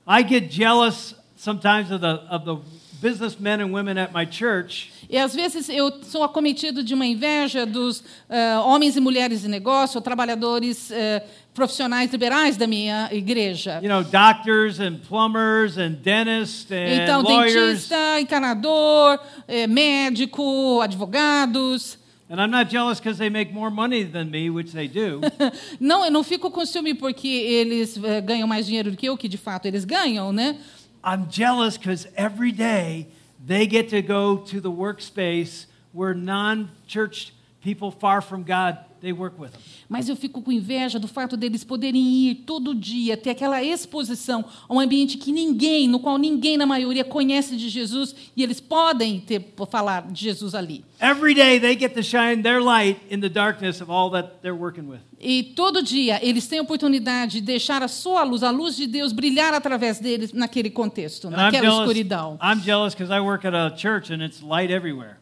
I get jealous sometimes of the, of the businessmen and women at my church E às vezes eu sou acometido de uma inveja dos eh, homens e mulheres de negócio, ou trabalhadores eh, profissionais liberais da minha igreja. you know, doctors and plumbers and dentists and Então, lawyers. dentista, encanador, eh, médico, advogados. And I'm not jealous because they make more money than me, which they do. Não, eu não fico com ciúme porque eles eh, ganham mais dinheiro do que eu, que de fato eles ganham, né? I'm jealous because every day they get to go to the workspace where non-church people far from God they work with them. Mas eu fico com inveja do fato deles poderem ir todo dia, ter aquela exposição a um ambiente que ninguém, no qual ninguém, na maioria, conhece de Jesus, e eles podem ter, falar de Jesus ali. Every day they get to shine their light in the darkness of all that they're working with. E todo dia eles têm a oportunidade de deixar a sua luz, a luz de Deus, brilhar através deles naquele contexto, naquela escuridão. I'm jealous because I work at a church and it's light everywhere.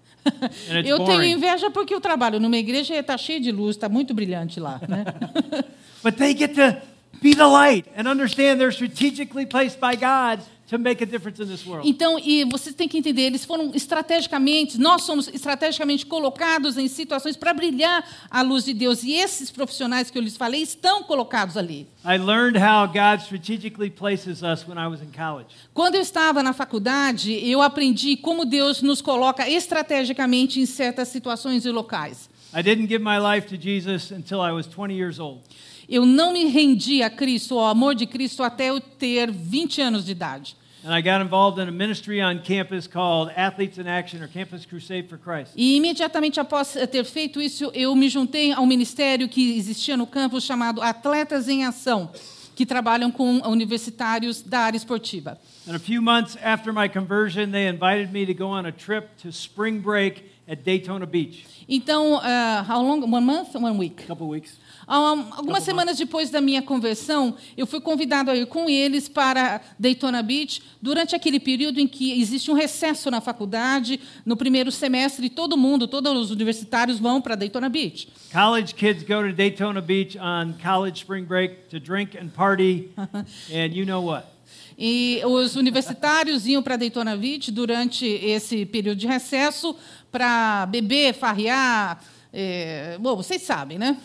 Eu tenho inveja porque eu trabalho numa igreja e está cheio de luz, está muito brilhante lá. Né? But they get to be the light and understand they're strategically placed by God to make a difference in this world. Então, e vocês têm que entender, eles foram estrategicamente, nós somos estrategicamente colocados em situações para brilhar a luz de Deus. E esses profissionais que eu lhes falei estão colocados ali. I learned how God strategically places us when I was in college. Quando eu estava na faculdade, eu aprendi como Deus nos coloca estrategicamente em certas situações e locais. I didn't give my life to Jesus until I was 20 years old. Eu não me rendi a Cristo, ao amor de Cristo, até eu ter 20 anos de idade. And I got involved in a ministry on campus called Athletes in Action or Campus Crusade for Christ. E imediatamente após ter feito isso, eu me juntei ao ministério que existia no campus chamado Atletas em Ação, que trabalham com universitários da área esportiva. And a few months after my conversion, they invited me to go on a trip to spring break at Daytona Beach. Então, uh, how long? One month, one week. A couple weeks. Um, algumas semanas depois da minha conversão, eu fui convidado a ir com eles para Daytona Beach durante aquele período em que existe um recesso na faculdade. No primeiro semestre, todo mundo, todos os universitários vão para Daytona Beach. College kids go to Daytona Beach on college spring break to drink and party, and you know what? E os universitários iam para Daytona Beach durante esse período de recesso para beber, farrear. É, bom, vocês sabem, né?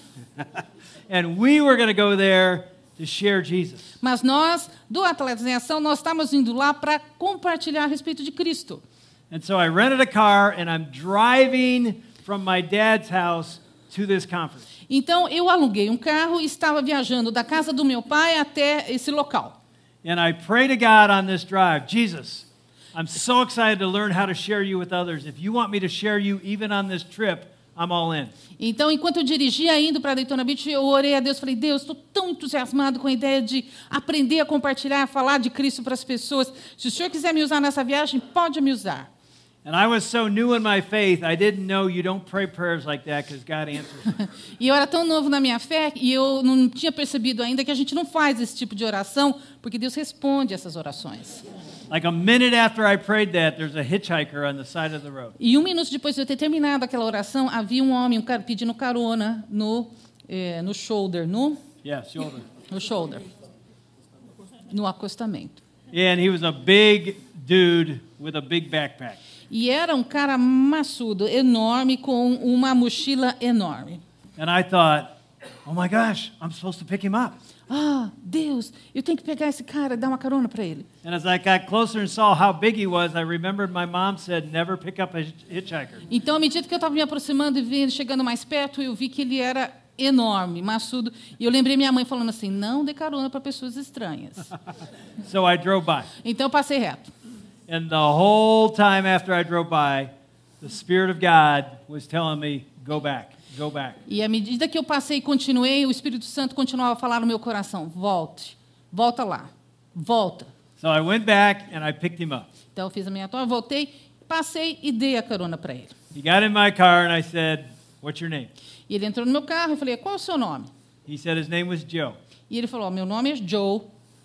and we were going to go there to share Jesus. Mas nós, do Atletas em Ação, nós estamos indo lá para compartilhar a respeito de Cristo. And so I rented a car and I'm driving from my dad's house to this conference. Então eu aluguei um carro e estava viajando da casa do meu pai até esse local. And I pray to God on this drive, Jesus, I'm so excited to learn how to share you with others. If you want me to share you even on this trip, I'm all in. Então, enquanto eu dirigia indo para Daytona Beach, eu orei a Deus, falei: "Deus, estou tão entusiasmado com a ideia de aprender a compartilhar, a falar de Cristo para as pessoas. Se o Senhor quiser me usar nessa viagem, pode me usar." And I was so new in my faith, I didn't know you don't pray prayers like that because God answers. E eu era tão novo na minha fé e eu não tinha percebido ainda que a gente não faz esse tipo de oração, porque Deus responde essas orações. like a minute after I prayed that, there's a hitchhiker on the side of the road. E um minuto depois de eu ter terminado aquela oração, havia um homem um cara, pedindo carona no, eh, no shoulder, no, Yeah, shoulder. no shoulder, no acostamento. Yeah, and he was a big dude with a big backpack. E era um cara maçudo, enorme, com uma mochila enorme. And I thought, oh my gosh, I'm supposed to pick him up. Ah, Deus, eu tenho que pegar esse cara dar uma carona para ele. And as I got closer and saw how big he was, I remembered my mom said, never pick up a hitch- hitchhiker. Então, à medida que eu estava me aproximando e vendo, chegando mais perto, eu vi que ele era enorme, maçudo. E eu lembrei minha mãe falando assim: não dê carona para pessoas estranhas. So I drove by. Então, eu passei reto. And the whole time after I drove by, the Spirit of God was telling me, go back, go back. E à medida que eu passei e continuei, o Espírito Santo continuava a falar no meu coração: volte, volta lá, volta. So I went back and I picked him up. Então, eu fiz a minha torre, voltei, passei e dei a carona para ele. He got in my car and I said, what's your name? E ele entrou no meu carro e eu falei: qual é o seu nome? He said his name was Joe. E ele falou: meu nome é Joe.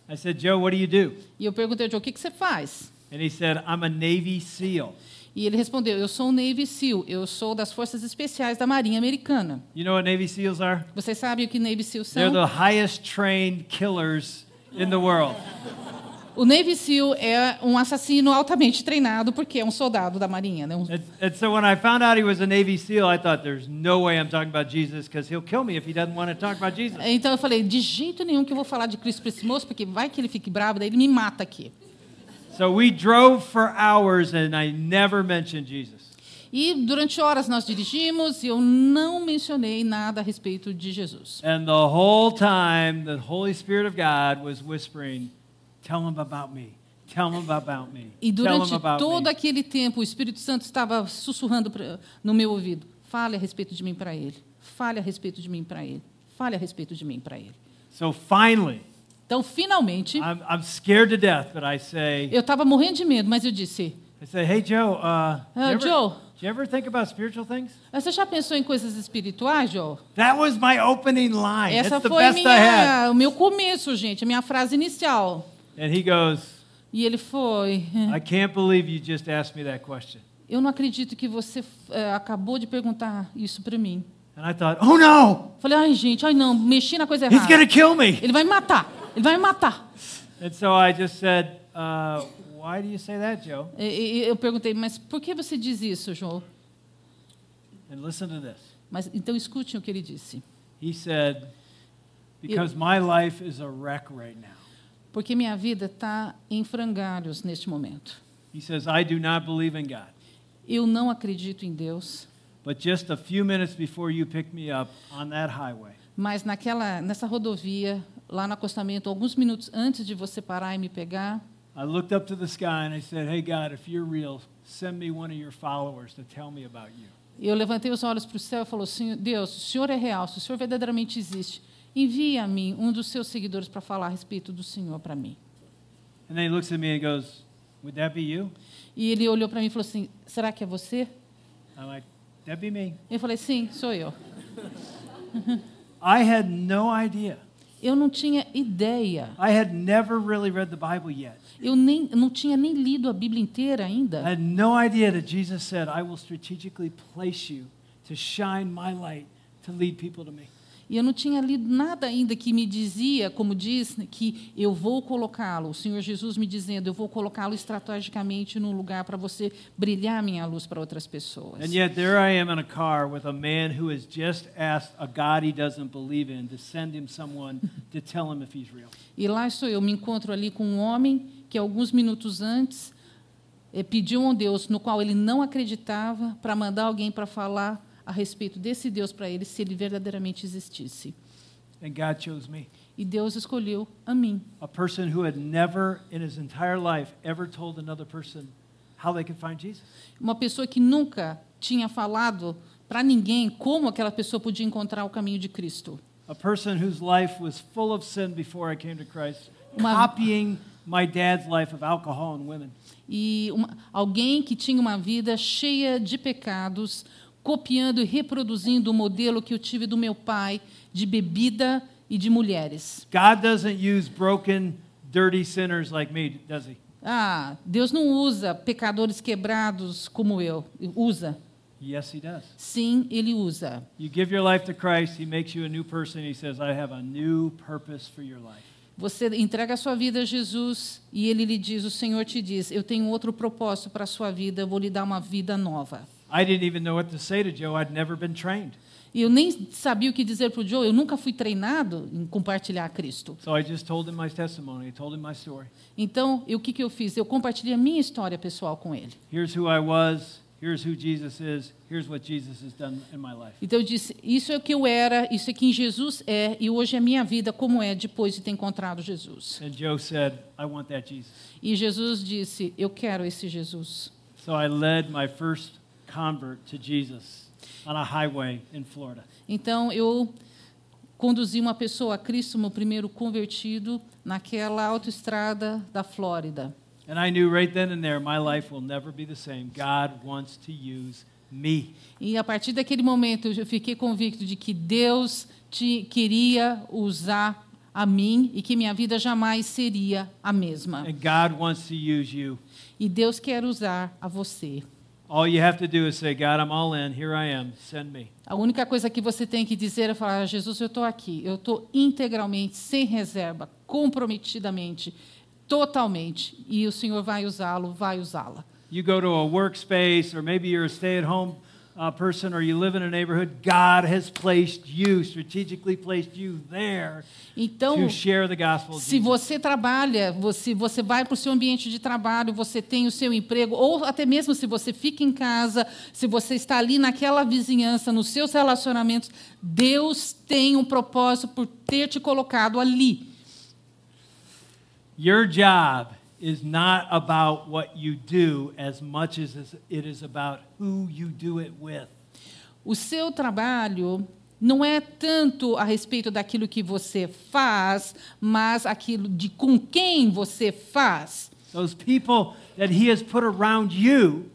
I said, Joe, what do you do? E eu perguntei: Joe, o que, que você faz? And he said, I'm a Navy SEAL. E ele respondeu: Eu sou um Navy SEAL, eu sou das Forças Especiais da Marinha Americana. You know what Navy SEALs are? Vocês sabem o que Navy SEAls They're são? the highest trained killers in the world. O Navy SEAL é um assassino altamente treinado, porque é um soldado da Marinha. Né? Um- And, and so when I found out he was a Navy SEAL, I thought, there's no way I'm talking about Jesus because he'll kill me if he doesn't want to talk about Jesus. Então eu falei: De jeito nenhum que eu vou falar de Cristo para esse moço, porque vai que ele fique bravo, daí ele me mata aqui. So we drove for hours and I never mentioned Jesus. E durante horas nós dirigimos e eu não mencionei nada a respeito de Jesus. And the whole time, the Holy Spirit of God was whispering, Tell him about me. Tell him about me. E Tell durante him about todo me. aquele tempo, o Espírito Santo estava sussurrando no meu ouvido: fale a respeito de mim para ele. Fale a respeito de mim para ele. Fale a respeito de mim para ele. So finally, Então, finalmente, I'm, I'm scared to death, but I say, eu estava morrendo de medo, mas eu disse: I say, Hey, Joe, uh, Ah, you ever, Joe. do you ever think about spiritual things? Você já pensou em coisas espirituais, Joe? That was my opening line. Essa the foi minha, o meu começo, gente, a minha frase inicial. And he goes, E ele foi: I can't believe you just asked me that question. Eu não acredito que você eh, acabou de perguntar isso para mim. And I thought, oh no, Falei: ai, gente, ai não, mexi na coisa he's errada. going to kill me. Ele vai me matar. Ele vai me matar. And so I just said, uh, why do you say that, Joe? E- e- Eu perguntei, mas por que você diz isso, João? And listen to this. Mas então escute o que ele disse. He said, because my life is a wreck right now. Porque minha vida está em frangalhos neste momento. He says, I do not believe in God. Eu não acredito em Deus, But just a few minutes before you picked me up on that highway, Mas naquela, nessa rodovia, lá no acostamento, alguns minutos antes de você parar e me pegar, I looked up to the sky and I said, Hey, God, if you're real, send me one of your followers to tell me about you. eu levantei os olhos para o céu e falou: Senhor, Deus, o Senhor é real, se o Senhor verdadeiramente existe, envie a mim um dos seus seguidores para falar a respeito do Senhor para mim. And then he looks at me and goes, Would that be you? E ele olhou para mim e falou assim: Será que é você? I'm like, That'd be me. Eu falei: Sim, sou eu. I had no idea. Eu não tinha ideia. I had never really read the Bible yet. Eu nem, não tinha nem lido a Bíblia inteira I ainda. had no idea that Jesus said, I will strategically place you to shine my light to lead people to me. E eu não tinha lido nada ainda que me dizia, como diz, que eu vou colocá-lo, o Senhor Jesus me dizendo, eu vou colocá-lo estrategicamente num lugar para você brilhar minha luz para outras pessoas. And yet there I am in a car with a man who has just asked a God he doesn't believe in to send him someone to tell him if he's real. E lá estou eu, me encontro ali com um homem que alguns minutos antes eh, pediu a um Deus no qual ele não acreditava para mandar alguém para falar a respeito desse Deus para ele, se ele verdadeiramente existisse. And God chose me. E Deus escolheu a mim, A person who had never in his entire life ever told another person how they could find Jesus. uma pessoa que nunca tinha falado para ninguém como aquela pessoa podia encontrar o caminho de Cristo. A person whose life was full of sin before I came to Christ, Uma- copying my dad's life of alcohol and women. E uma- alguém que tinha uma vida cheia de pecados, copiando e reproduzindo o modelo que eu tive do meu pai de bebida e de mulheres. God doesn't use broken, dirty sinners like me, does he? Ah, Deus não usa pecadores quebrados como eu. Usa. Yes, he does. Sim, ele usa. You give your life to Christ, he makes you a new person. He says, I have a new purpose for your life. Você entrega a sua vida a Jesus e ele lhe diz, o Senhor te diz, eu tenho outro propósito para a sua vida, eu vou lhe dar uma vida nova. I didn't even know what to say to Joe. I'd never been trained. E eu nem sabia o que dizer para o Joe, eu nunca fui treinado em compartilhar Cristo. So I just told him my testimony. I told him my story. Então, eu- o que, que eu fiz? Eu compartilhei a minha história pessoal com ele. Here's who I was. Here's who Jesus is. Here's what Jesus has done in my life. Então, eu disse: Isso é o que eu era, isso é quem Jesus é, e hoje é a minha vida como é depois de ter encontrado Jesus. And Joe said, I want that Jesus. E Jesus disse: Eu quero esse Jesus. So I led my first convert to Jesus on a highway in Florida. Então, eu conduzi uma pessoa a Cristo, meu primeiro convertido, naquela autoestrada da Flórida. And I knew right then and there my life will never be the same. God wants to use me. E a partir daquele momento eu fiquei convicto de que Deus te queria usar a mim e que minha vida jamais seria a mesma. And God wants to use you. E Deus quer usar a você. All you have to do is say, God, I'm all in. Here I am. Send me. A única coisa que você tem que dizer é falar: Jesus, eu estou aqui. Eu estou integralmente, sem reserva, comprometidamente, totalmente. E o Senhor vai usá-lo, vai usá-la. You go to a workspace, or maybe you're a stay at home uh, person, or you live in a neighborhood. God has placed you, strategically placed you there Então, to share the gospel Se você trabalha, você, você vai para o seu ambiente de trabalho, você tem o seu emprego, ou até mesmo se você fica em casa, se você está ali naquela vizinhança, nos seus relacionamentos, Deus tem um propósito por ter te colocado ali. Your job is not about what you do as much as it is about who you do it with. O seu trabalho não é tanto a respeito daquilo que você faz, mas aquilo de com quem você faz. Those people that He has put around you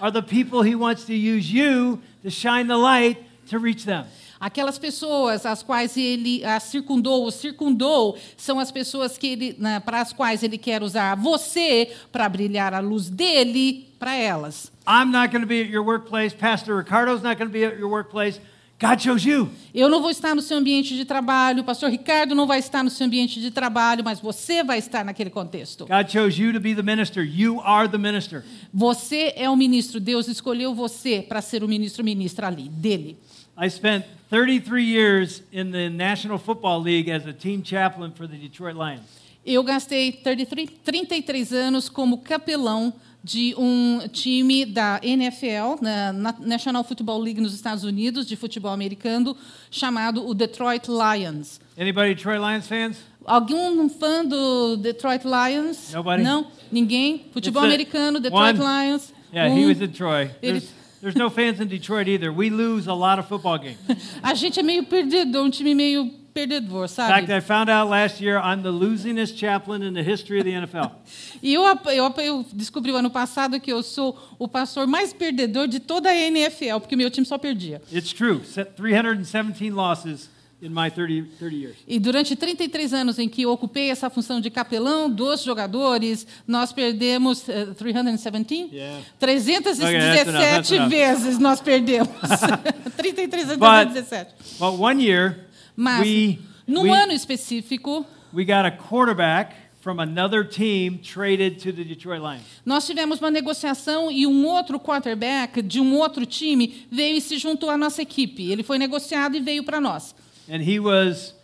are the people He wants to use you to shine the light to reach them. Aquelas pessoas às quais ele as circundou, os circundou, são as pessoas que ele, né, para as quais ele quer usar você para brilhar a luz dele para elas. I'm not going to be at your workplace. Pastor Ricardo's not going to be at your workplace. God chose you. Eu não vou estar no seu ambiente de trabalho, pastor Ricardo não vai estar no seu ambiente de trabalho, mas você vai estar naquele contexto. God chose you to be the minister. You are the minister. Você é o ministro, Deus escolheu você para ser o ministro ministra ali, dele. I spent 33 years in the National Football League as a team chaplain for the Detroit Lions. Eu gastei 33, 33 anos como capelão de um time da NFL, na na National Football League nos Estados Unidos, de futebol americano, chamado o Detroit Lions. Anybody Detroit Lions fans? Algum fã do Detroit Lions? Nobody? Não? Ninguém? Futebol It's americano, Detroit one. Lions. Yeah, Um. he was in Troy. Ele- There's, there's no fans in Detroit either. We lose a lot of football games. A gente é meio perdedor, um time meio perdedor, sabe? In fact, I found out last year I'm the losingest chaplain in the history of the NFL. E eu, eu, eu descobri o ano passado que eu sou o pastor mais perdedor de toda a NFL, porque meu time só perdia. It's true. 317 losses 30, 30 years. E durante 33 anos em que ocupei essa função de capelão dos jogadores, nós perdemos eh, 317? Yeah. 317 Okay, that's enough, that's enough. vezes nós perdemos. 33 anos, But- 317. But one year, Mas, we, num we, ano específico, we got a quarterback from another team traded to the Detroit Lions. nós tivemos uma negociação e um outro quarterback de um outro time veio e se juntou à nossa equipe. Ele foi negociado e veio para nós. And he was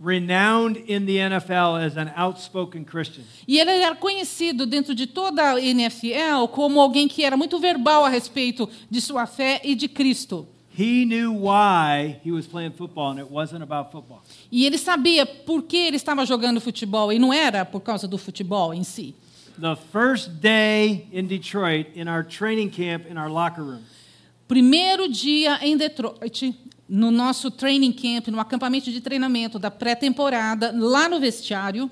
renowned in the NFL as an outspoken Christian. E ele era conhecido dentro de toda a NFL como alguém que era muito verbal a respeito de sua fé e de Cristo. He knew why he was playing football, and it wasn't about football. E ele sabia por que ele estava jogando futebol e não era por causa do futebol em si. The first day in Detroit, in our training camp, in our locker room, Primeiro dia em Detroit, no nosso training camp, no acampamento de treinamento da pré-temporada, lá no vestiário,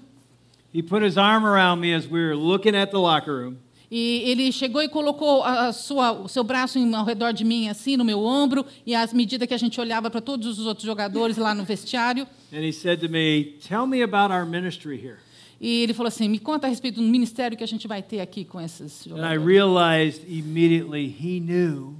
he put his arm around me as we were looking at the locker room. e ele chegou e colocou a sua, o seu braço ao redor de mim, assim, no meu ombro, e à medida que a gente olhava para todos os outros jogadores lá no vestiário, And he said to me, Tell me about our ministry here. e ele falou assim: Me conta a respeito do ministério que a gente vai ter aqui com esses And I jogadores. realized immediately he knew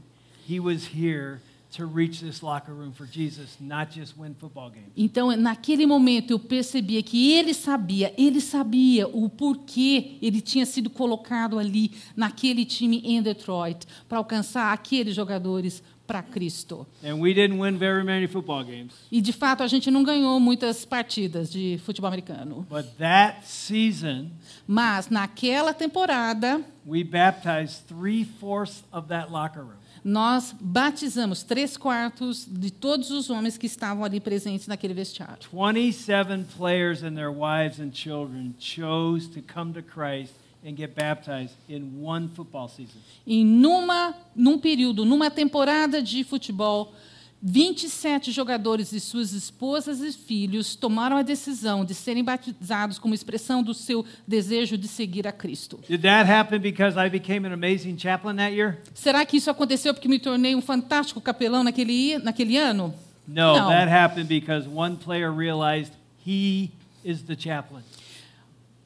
he was here to reach this locker room for Jesus, not just win football games. Então, naquele momento, eu percebia que ele sabia, ele sabia o porquê ele tinha sido colocado ali, naquele time em Detroit, para alcançar aqueles jogadores para Cristo. And we didn't win very many football games. E, de fato, a gente não ganhou muitas partidas de futebol americano. But that season, Mas, naquela temporada, we baptized three fourths of that locker room. Nós batizamos três quartos de todos os homens que estavam ali presentes naquele vestiário. 27 players and their wives and children chose to come to Christ and get baptized in one football season. E numa, num período, numa temporada de futebol, 27 jogadores e suas esposas e filhos tomaram a decisão de serem batizados como expressão do seu desejo de seguir a Cristo. Did that happen because I became an amazing chaplain that year? Será que isso aconteceu porque me tornei um fantástico capelão naquele, naquele ano? No, No. that happened because one player realized he is the chaplain.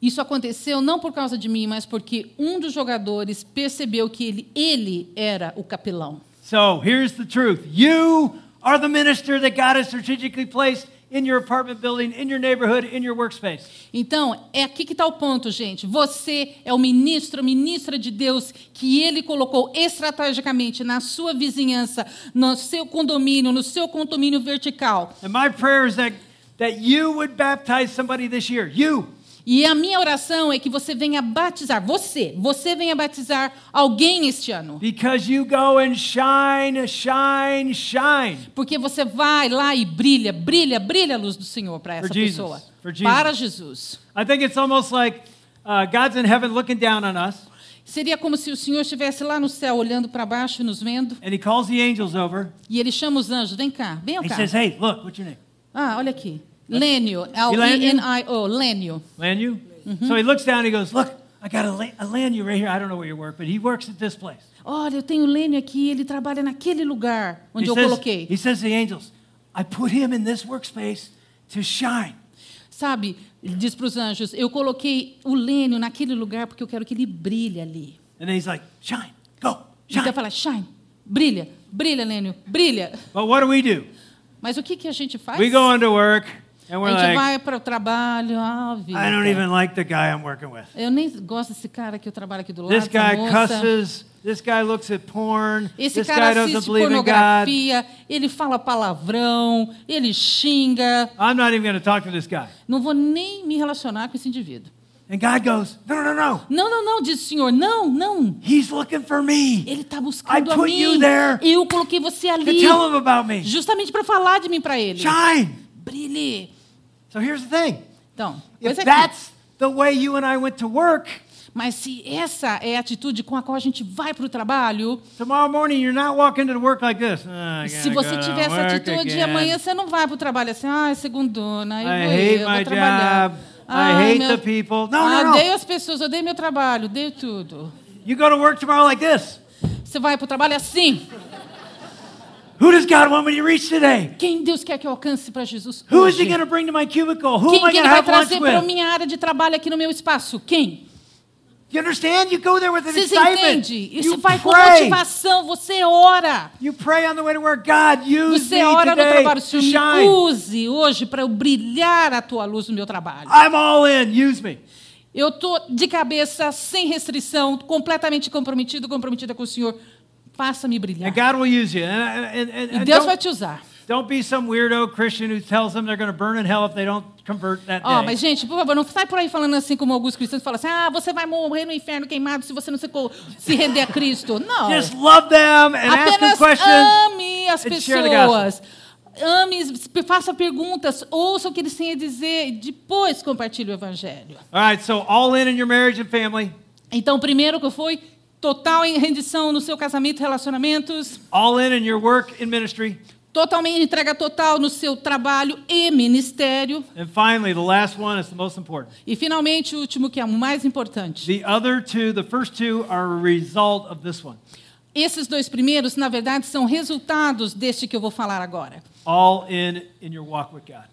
Isso aconteceu não por causa de mim, mas porque um dos jogadores percebeu que ele, ele era o capelão. So here's the truth you are the minister that God has strategically placed in your apartment building, in your neighborhood, in your workspace. Então, é aqui que está o ponto, gente. Você é o ministro, ministra de Deus que ele colocou estrategicamente na sua vizinhança, no seu condomínio, no seu condomínio vertical. And my prayer is that, that you would baptize somebody this year. You. E a minha oração é que você venha batizar, você, você venha batizar alguém este ano. Because you go and shine, shine, shine. Porque você vai lá e brilha, brilha, brilha a luz do Senhor para essa For Jesus. pessoa. For Jesus. Para Jesus. I think it's almost like uh, God's in heaven looking down on us, Seria como se o Senhor estivesse lá no céu olhando para baixo e nos vendo. and He calls the angels over. E ele chama os anjos, vem cá, He cá. says, Hey, look, what's your name? Ah, olha aqui. Lênio, L-E-N-I-O, Lênio. Lanyu? So he looks down and he goes, Look, I got a, a Lanyu right here. I don't know where you work, but he works at this place. Olha, eu tenho o Lênio aqui, ele trabalha naquele lugar onde he, eu says, coloquei. he says to the angels, I put him in this workspace to shine. Sabe, ele diz para os anjos, eu coloquei o Lênio naquele lugar porque eu quero que ele brilhe ali. And then he's like, Shine, go, Então shine. fala, shine, brilha, brilha, Lênio, brilha. But what do we do? Mas o que, que a gente faz? We go into work a gente like, vai para o trabalho, ah, vida. I don't even like the guy I'm working with. Eu nem gosto desse cara que eu trabalho aqui do lado, This guy cusses. This guy looks at porn. Esse this guy cara doesn't assiste pornografia, ele fala palavrão, ele xinga. I'm not even going to talk to this guy. Não vou nem me relacionar com esse indivíduo. And God goes, No, no, no. Não, não, não, diz o Senhor. Não, não. He's looking for me Ele está I buscando a put you mim. there Eu coloquei você to ali tell him about me. justamente para falar de mim para ele. Shine. Brilhe. So here's the thing Então, if aqui. that's the way you and I went to work, Mas se essa é a atitude com a qual a gente vai para o trabalho, tomorrow morning you're not walking to work like this. "Ah, I se você tiver essa atitude, again." amanhã você não vai para o trabalho assim, ah, é segundona, eu I vou, hate eu vou trabalhar. job. I Ai, hate meu- the people. No, ah, no. odeio as pessoas, odeio meu trabalho, odeio tudo. You go to work tomorrow like this. Você vai para o trabalho assim. Who does God want me to reach today? Quem Deus quer que eu alcance para Jesus? Who is He going to bring to my cubicle? Who Quem am I going to vai have lunch trazer para a with? minha área de trabalho aqui no meu espaço? Quem? You understand? You go there with an Vocês entendem? Isso You vai com pray. motivação, você ora. You pray on the way to work. God, use Você ora no trabalho, Senhor, me use hoje para eu brilhar a tua luz no meu trabalho. I'm all in. Use me. Eu estou de cabeça, sem restrição, completamente comprometido, comprometida com o Senhor. Faça-me brilhar. And God will use you. And, and, and, E Deus vai don't, te usar. don't be some weirdo Christian who tells them they're going to burn in hell if they don't convert that day. mas gente, por favor, não sai por aí falando assim como alguns cristãos falam assim: ah, você vai morrer no inferno queimado se você não se, se render a Cristo. Não. Just love them and ask them Apenas questions. ame as pessoas. Ame, faça perguntas, ouça o que eles têm a dizer e depois compartilhe o evangelho. All right, so all in in your marriage and family, Então, primeiro que foi total em rendição no seu casamento e relacionamentos, all in in your work and ministry, totalmente entrega total no seu trabalho e ministério. and finally, the last one is the most important. E finalmente, o último que é o mais importante. The other two, the first two, are a result of this one. Esses dois primeiros, na verdade, são resultados deste que eu vou falar agora. All in in your walk with God.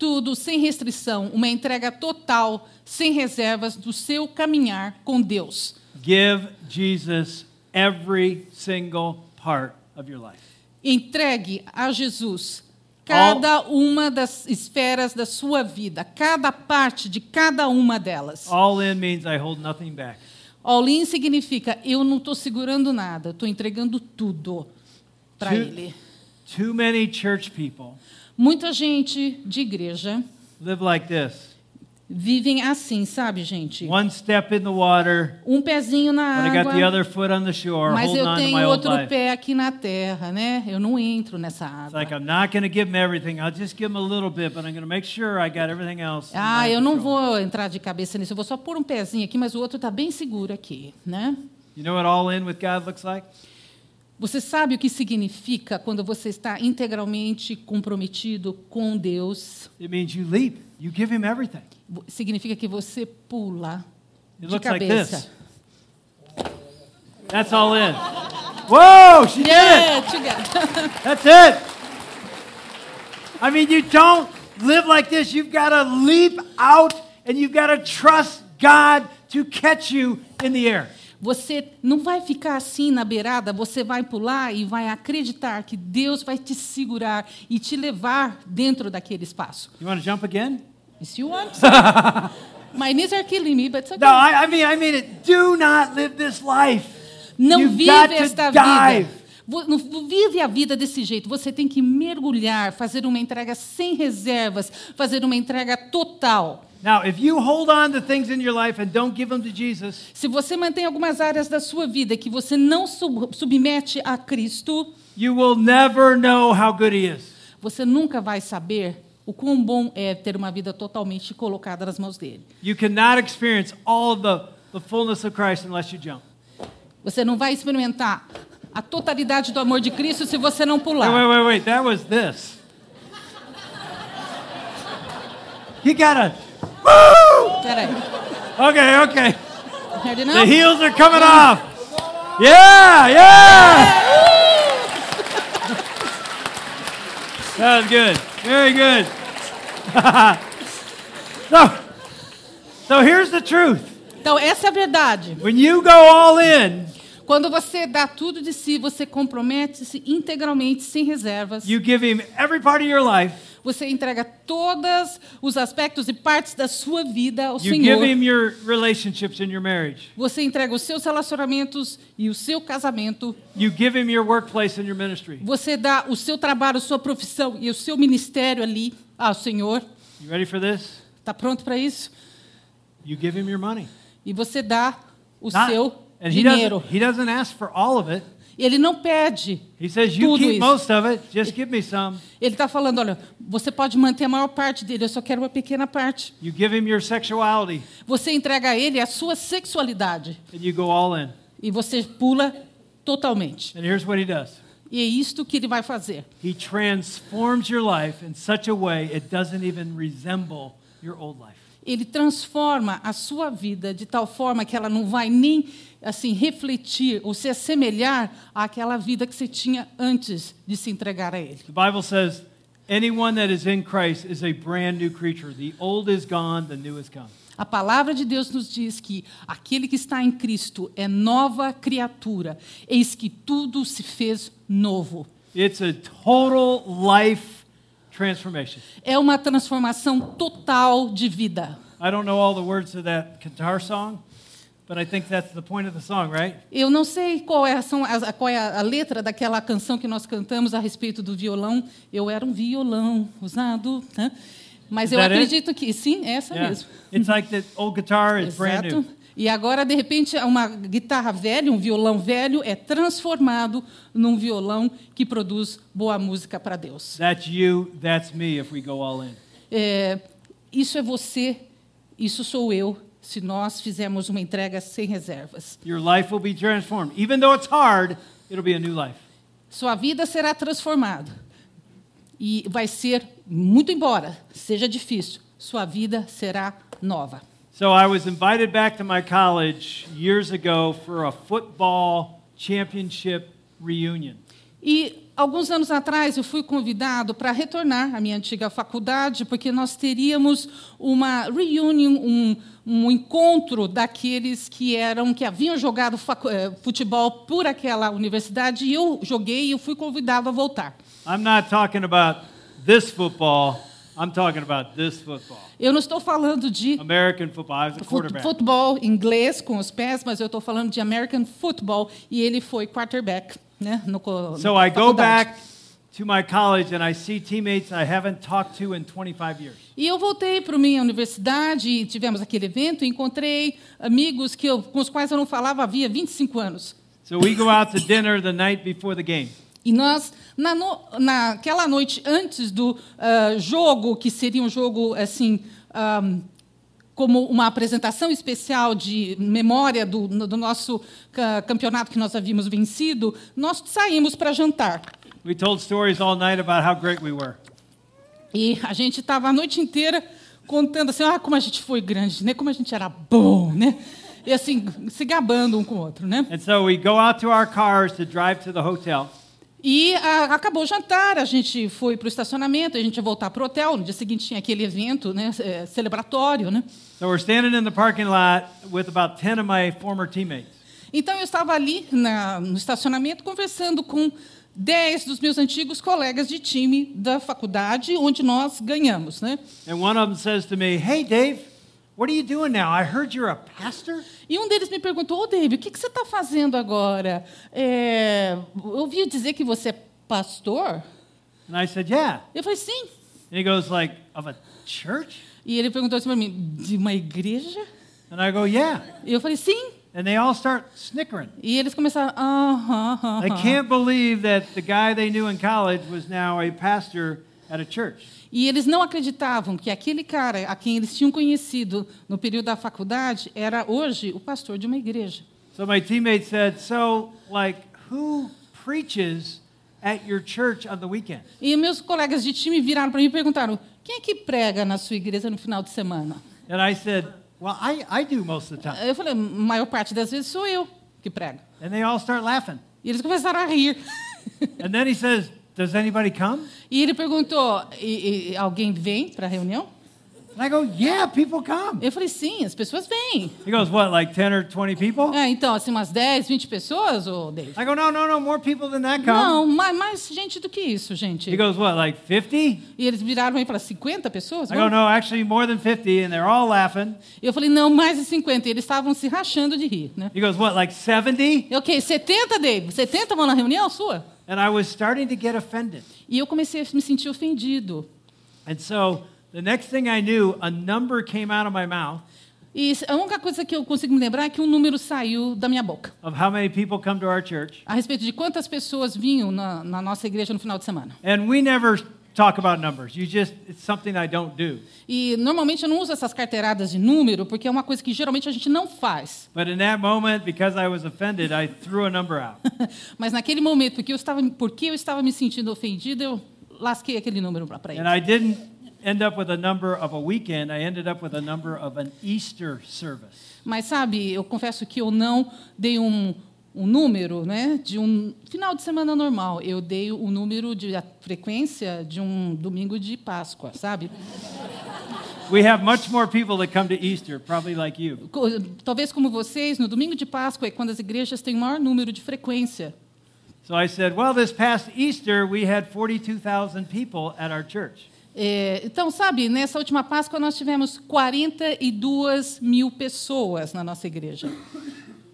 Tudo sem restrição, uma entrega total, sem reservas do seu caminhar com Deus. Give Jesus every single part of your life. Entregue a Jesus cada uma das esferas da sua vida, cada parte de cada uma delas. All in means I hold nothing back. All in significa eu não estou segurando nada, estou entregando tudo para Ele. Too many church people Muita gente de igreja live like this. vivem assim, sabe, gente? One step in the water, Um pezinho na I got the água, other foot on the shore, mas eu tenho outro pé aqui na terra, né? Eu não entro nessa água. like I'm not going to give them everything. I'll just give them a little bit, but I'm going to make sure I got everything else. in Ah, eu não vou entrar de cabeça nisso, eu vou só pôr um pezinho aqui, mas o outro está bem seguro aqui, né? You know what all in with God looks like? Você sabe o que significa quando você está integralmente comprometido com Deus? It means you leap. You give Him everything. Significa que você pula It de looks like cabeça. this. That's all in. Whoa, she did it. Yeah. That's it. I mean, you don't live like this. You've got to leap out and you've got to trust God to catch you in the air. Você não vai ficar assim na beirada, você vai pular e vai acreditar que Deus vai te segurar e te levar dentro daquele espaço. You want to jump again? If you want. My knees are killing me, but it's okay. No, I, I mean, I mean it. Do not live this life. Não You've vive esta dive. vida. Não não vive a vida desse jeito. Você tem que mergulhar, fazer uma entrega sem reservas, fazer uma entrega total. Now, if you hold on to things in your life and don't give them to Jesus, Se você mantém algumas áreas da sua vida que você não sub- submete a Cristo, you will never know how good He is. você nunca vai saber o quão bom é ter uma vida totalmente colocada nas mãos dele. You cannot experience all of the, the fullness of Christ unless you jump. Você não vai experimentar a totalidade do amor de Cristo se você não Wait, wait, pular. wait, wait. That was this. You gotta. Woo! Peraí. Okay, okay. Heard it The heels are coming off. Yeah, yeah. That was good. Very good. so, so here's the truth. Então, essa é a verdade. When you go all in, Quando você dá tudo de si, você compromete-se integralmente, sem reservas. you give him every part of your life. Você entrega todos os aspectos e partes da sua vida ao You give Senhor. him your relationships in your marriage. Você entrega os seus relacionamentos e o seu casamento. You give him your workplace and your ministry. Você dá o seu trabalho, sua profissão e o seu ministério ali ao Senhor. You ready for this? Está pronto para isso? you give him your money. e você dá o Not- seu and he dinheiro. doesn't, he doesn't ask for all of it. Ele não pede. He says, You Tudo keep isso. most of it, just give me some. Ele está falando, olha, você pode manter a maior parte dele, eu só quero uma pequena parte. You give him your sexuality, Você entrega a ele a sua sexualidade and you go all in. e você pula totalmente. And here's what he does E é isto que ele vai fazer. He transforms your life in such a way it doesn't even resemble your old life. Ele transforma a sua vida de tal forma que ela não vai nem assim refletir ou se assemelhar àquela vida que você tinha antes de se entregar a ele. The Bible says, Anyone that is in Christ is a brand new creature. The old is gone, the new has come. A palavra de Deus nos diz que aquele que está em Cristo é nova criatura. Eis que tudo se fez novo. It's a total life transformation. É uma transformação total de vida. I don't know all the words to that guitar song, song, right? Eu não sei qual é, as- qual é a letra daquela canção que nós cantamos a respeito do violão. Eu era um violão usado, né? mas Is eu that it? acredito que sim, é essa Yeah. mesmo. It's like the old guitar is brand Exato. new. E agora, de repente, uma guitarra velha, um violão velho, é transformado num violão que produz boa música para Deus. That's you, that's me if we go all in. É, isso é você, isso sou eu, se nós fizermos uma entrega sem reservas. Your life will be transformed. Even though it's hard, it'll be a new life. Sua vida será transformada. E vai ser, muito embora seja difícil, sua vida será nova. So I was invited back to my college years ago for a football championship reunion. E alguns anos atrás eu fui convidado para retornar à minha antiga faculdade, porque nós teríamos uma reunion, um, um encontro daqueles que eram que haviam jogado eh, futebol por aquela universidade e eu joguei e eu fui convidado a voltar. I'm not talking about this football, I'm talking about this football. Eu não estou falando de American football. I was a quarterback. futebol inglês com os pés, mas eu estou falando de American football e ele foi quarterback, né? No, co- So I go back to my college and I see teammates I haven't talked to in 25 years. E eu voltei para minha universidade, e tivemos aquele evento, e encontrei amigos que eu, com os quais eu não falava havia 25 anos. So we go out to dinner the night before the game. E nós, na no, naquela noite antes do ah, jogo, que seria um jogo assim, ahm, como uma apresentação especial de memória do, do nosso ca- campeonato que nós havíamos vencido, nós saímos para jantar. We told stories all night about how great we were. E a gente estava a noite inteira contando assim, ah, como a gente foi grande, né? Como a gente era bom, né? E assim, se gabando um com o outro, né? And so we go out to our cars to drive to the hotel. E ah, acabou o jantar, a gente foi para o estacionamento, a gente ia voltar para o hotel. No dia seguinte tinha aquele evento né, eh, celebratório. Né? So we're standing in the parking lot with about 10 of my former teammates. Então eu estava ali na- no estacionamento conversando com 10 dos meus antigos colegas de time da faculdade, onde nós ganhamos. Né? And one of them says to me, Hey, Dave, what are you doing now? I heard you're a pastor. E um deles me perguntou, ô David, o que, que você está fazendo agora? É, eu ouvi dizer que você é pastor? And I said, Yeah. Eu falei, sim. And he goes, Like, of a church? E ele perguntou assim para mim, de uma igreja? And I go, Yeah. E eu falei, sim. And they all start snickering. E eles começaram, aham, aham. They can't believe that the guy they knew in college was now a pastor at a church. E eles não acreditavam que aquele cara a quem eles tinham conhecido no período da faculdade era hoje o pastor de uma igreja. So my teammate said, So, like, who preaches at your church on the weekend? E meus colegas de time viraram para mim e perguntaram: quem é que prega na sua igreja no final de semana? And I said, Well, I, I do most of the time. Eu falei: maior parte das vezes sou eu que prego. And they all start laughing. E eles começaram a rir. And then he says, Does anybody come? E ele perguntou: e, e alguém vem para a reunião? And I go, Yeah, people come. Eu falei: sim, as pessoas vêm. He goes, What, like 10 or 20 people? Ah, então, assim, umas 10, 20 pessoas, ô David? I go, No, no, no, more people than that come. Não, mais, mais gente do que isso, gente. He goes, What, like 50? E eles viraram aí para 50 pessoas? I go, No, actually more than 50. And they're all laughing. Eu falei, não, mais de 50. E eles estavam se rachando de rir, né? He goes, What, like 70? Eu, ok, 70, David? 70 vão na reunião sua? And I was starting to get offended. E eu comecei a me sentir ofendido. And so the next thing I knew, a number came out of my mouth. E a única coisa que eu consigo me lembrar é que um número saiu da minha boca. of how many people come to our church. A respeito de quantas pessoas vinham na, na nossa igreja no final de semana. And we never talk about numbers. You just it's something I don't do. E normalmente eu não uso essas carteiradas de número, porque é uma coisa que geralmente a gente não faz. But in that moment, because I was offended, I threw a number out. Mas naquele momento, porque eu estava, porque eu estava me sentindo ofendido, eu lasquei aquele número para ele. And I didn't end up with a number of a weekend. I ended up with a number of an Easter service. Mas sabe, eu confesso que eu não dei um, um número, né, de um final de semana normal. Eu dei o número de a frequência de um domingo de Páscoa, sabe? We have much more people that come to Easter, probably like you. Talvez como vocês, no domingo de Páscoa é quando as igrejas têm o maior número de frequência. So I said, well, this past Easter, we had 42,000 people at our church. É, então, sabe, nessa última Páscoa nós tivemos 42 mil pessoas na nossa igreja.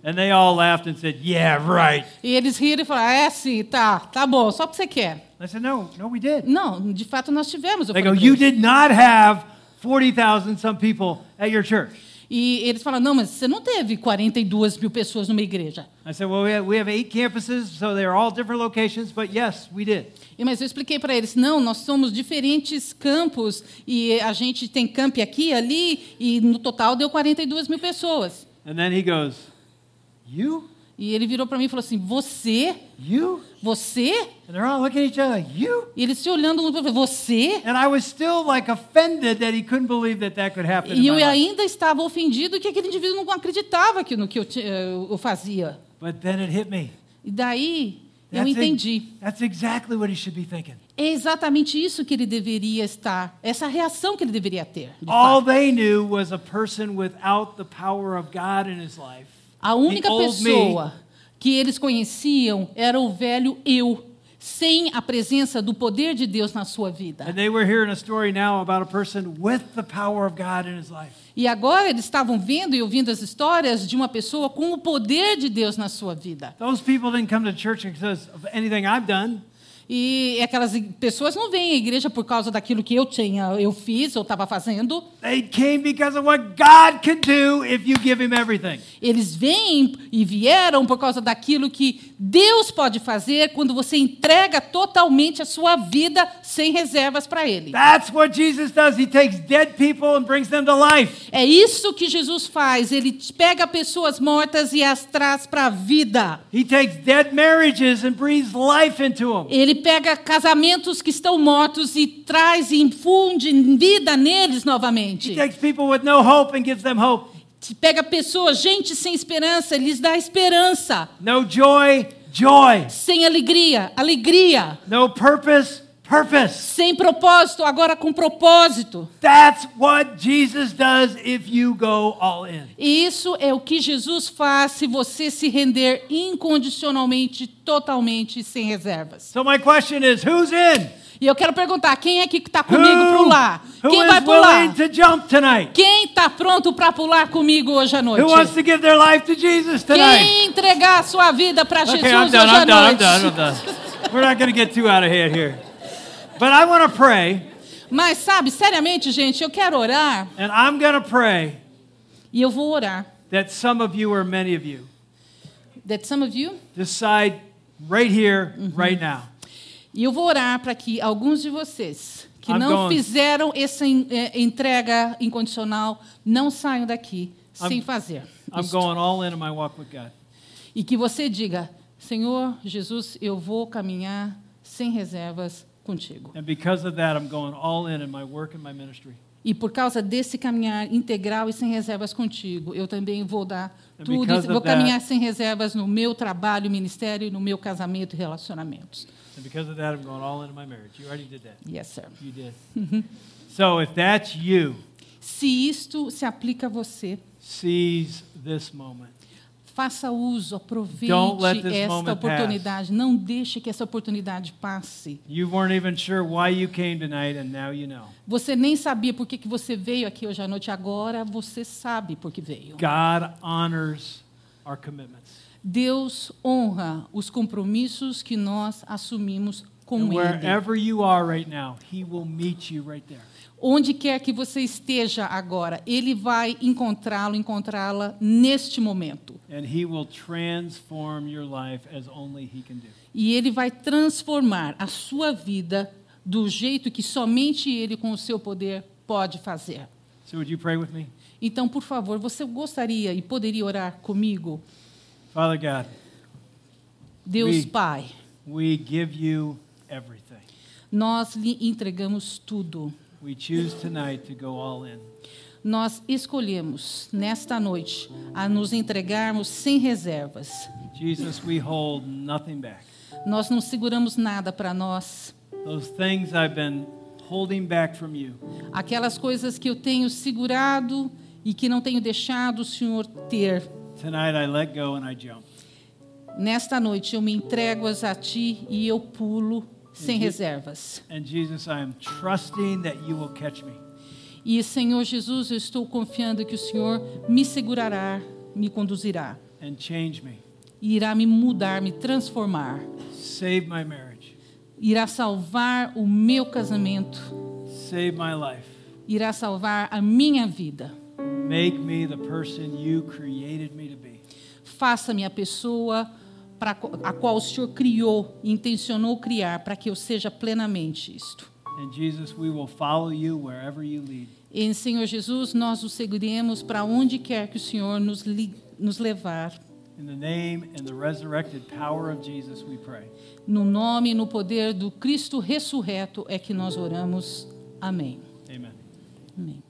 And they all laughed and said, yeah, right. E eles riram e falaram: é sim, tá, tá bom, só porque você quer. I said, no, no, we did. Não, de fato nós tivemos. eu They go, you did not have 40,000 some people at your church. E eles falaram: não, mas você não teve 42 mil pessoas numa igreja. I said, well, we have, we have eight campuses, so they're all different locations, but yes, we did. E, mas eu expliquei para eles: não, nós somos diferentes campos e a gente tem camp aqui, ali, e no total deu 42 mil pessoas. And then he goes, you? E ele virou para mim e falou assim: você? You? Você? And they're all looking at each other, you? E eles se olhando um para você? And I was still like offended that he couldn't believe that that could happen. E eu ainda estava ofendido que aquele indivíduo não acreditava que no que eu, eh, eu fazia. But then it hit me. E daí eu entendi. that's exactly what he should be thinking. É exatamente isso que ele deveria estar, essa reação que ele deveria ter. All they knew was a person without the power of God in his life. A única pessoa que eles conheciam era o velho eu, sem a presença do poder de Deus na sua vida. And they were hearing a story now about a person with the power of God in his life. E agora eles estavam vendo e ouvindo as histórias de uma pessoa com o poder de Deus na sua vida. Those people didn't come to church because of anything I've done. E aquelas pessoas não vêm à igreja por causa daquilo que eu tinha, eu fiz, eu estava fazendo. They came because of what God could do if you give him everything. Eles vêm e vieram por causa daquilo que Deus pode fazer quando você entrega totalmente a sua vida sem reservas para Ele. That's what Jesus does. He takes dead people and brings them to life. É isso que Jesus faz. Ele pega pessoas mortas e as traz para a vida. He takes dead marriages and breathes life into them. Ele pega casamentos que estão mortos e traz e infunde vida neles He novamente. takes people with no hope and gives them hope. Pega pessoas, gente sem esperança, lhes dá esperança. No joy, joy. Sem alegria, alegria. No purpose, purpose. Sem propósito, agora com propósito. That's what Jesus does if you go all in. E isso é o que Jesus faz se você se render incondicionalmente, totalmente, sem reservas. So my question is, who's in? E eu quero perguntar, quem é que está comigo para pular? who Quem vai pular? willing to jump tonight? Quem está pronto para pular comigo hoje à noite? Who wants to give their life to Jesus tonight? Quem entregar a sua vida para Jesus Okay, I'm hoje done, à I'm done, I'm noite? done, I'm done. We're not going to get too out of hand here. But I want to pray, Mas sabe, seriamente, gente, eu quero orar and I'm going to pray e eu vou orar. that some of you or many of you That some of you decide right here, right now. E eu vou orar para que alguns de vocês que I'm não going. fizeram essa eh, entrega incondicional não saiam daqui sem fazer. I'm going all in in my walk with God. E que você diga: Senhor Jesus, eu vou caminhar sem reservas contigo. And because of that, I'm going all in in my work and my ministry. E por causa desse caminhar integral e sem reservas contigo, eu também vou dar And tudo, e vou that- caminhar sem reservas no meu trabalho, ministério, no meu casamento e relacionamentos. And because of that, I'm going all in in my marriage. You already did that. Yes, sir. You did. so if that's you, Se isto se aplica a você, seize this moment. Faça uso, aproveite esta oportunidade. Não deixe que essa oportunidade passe. You weren't even sure why you came tonight, and now you know. Você nem sabia por que, que você veio aqui hoje à noite. Agora você sabe por que veio. God honors our commitments. Deus honra os compromissos que nós assumimos com And Ele. wherever you are right now, He will meet you right there. Onde quer que você esteja agora, Ele vai encontrá-lo, encontrá-la neste momento. E Ele vai transformar a sua vida do jeito que somente Ele, com o seu poder, pode fazer. So? Então, por favor, você gostaria e poderia orar comigo? Father God, Deus We- Pai, we give you everything. nós lhe entregamos tudo. We choose tonight to go all in. Nós escolhemos nesta noite a nos entregarmos sem reservas. Jesus, we hold nothing back. Nós não seguramos nada para nós. Those things I've been holding back from you, Aquelas coisas que eu tenho segurado e que não tenho deixado o Senhor ter. tonight I let go and I jump. Nesta noite eu me entrego-as a Ti e eu pulo sem reservas. And Jesus, I am trusting that you will catch me. E Senhor Jesus, eu estou confiando que o Senhor me segurará, me conduzirá, and change me. e irá me mudar, me transformar, Save my marriage. irá salvar o meu casamento, Save my life. irá salvar a minha vida. Make me the person you created me to be. Faça-me a pessoa para a qual o Senhor criou, intencionou criar, para que eu seja plenamente isto. And Jesus, we will follow you wherever you lead. Em Senhor Jesus, nós o seguiremos para onde quer que o Senhor nos, nos levar. In the name and the resurrected power of Jesus, we pray. No nome e no poder do Cristo ressurreto é que nós oramos. Amém. Amen. Amém.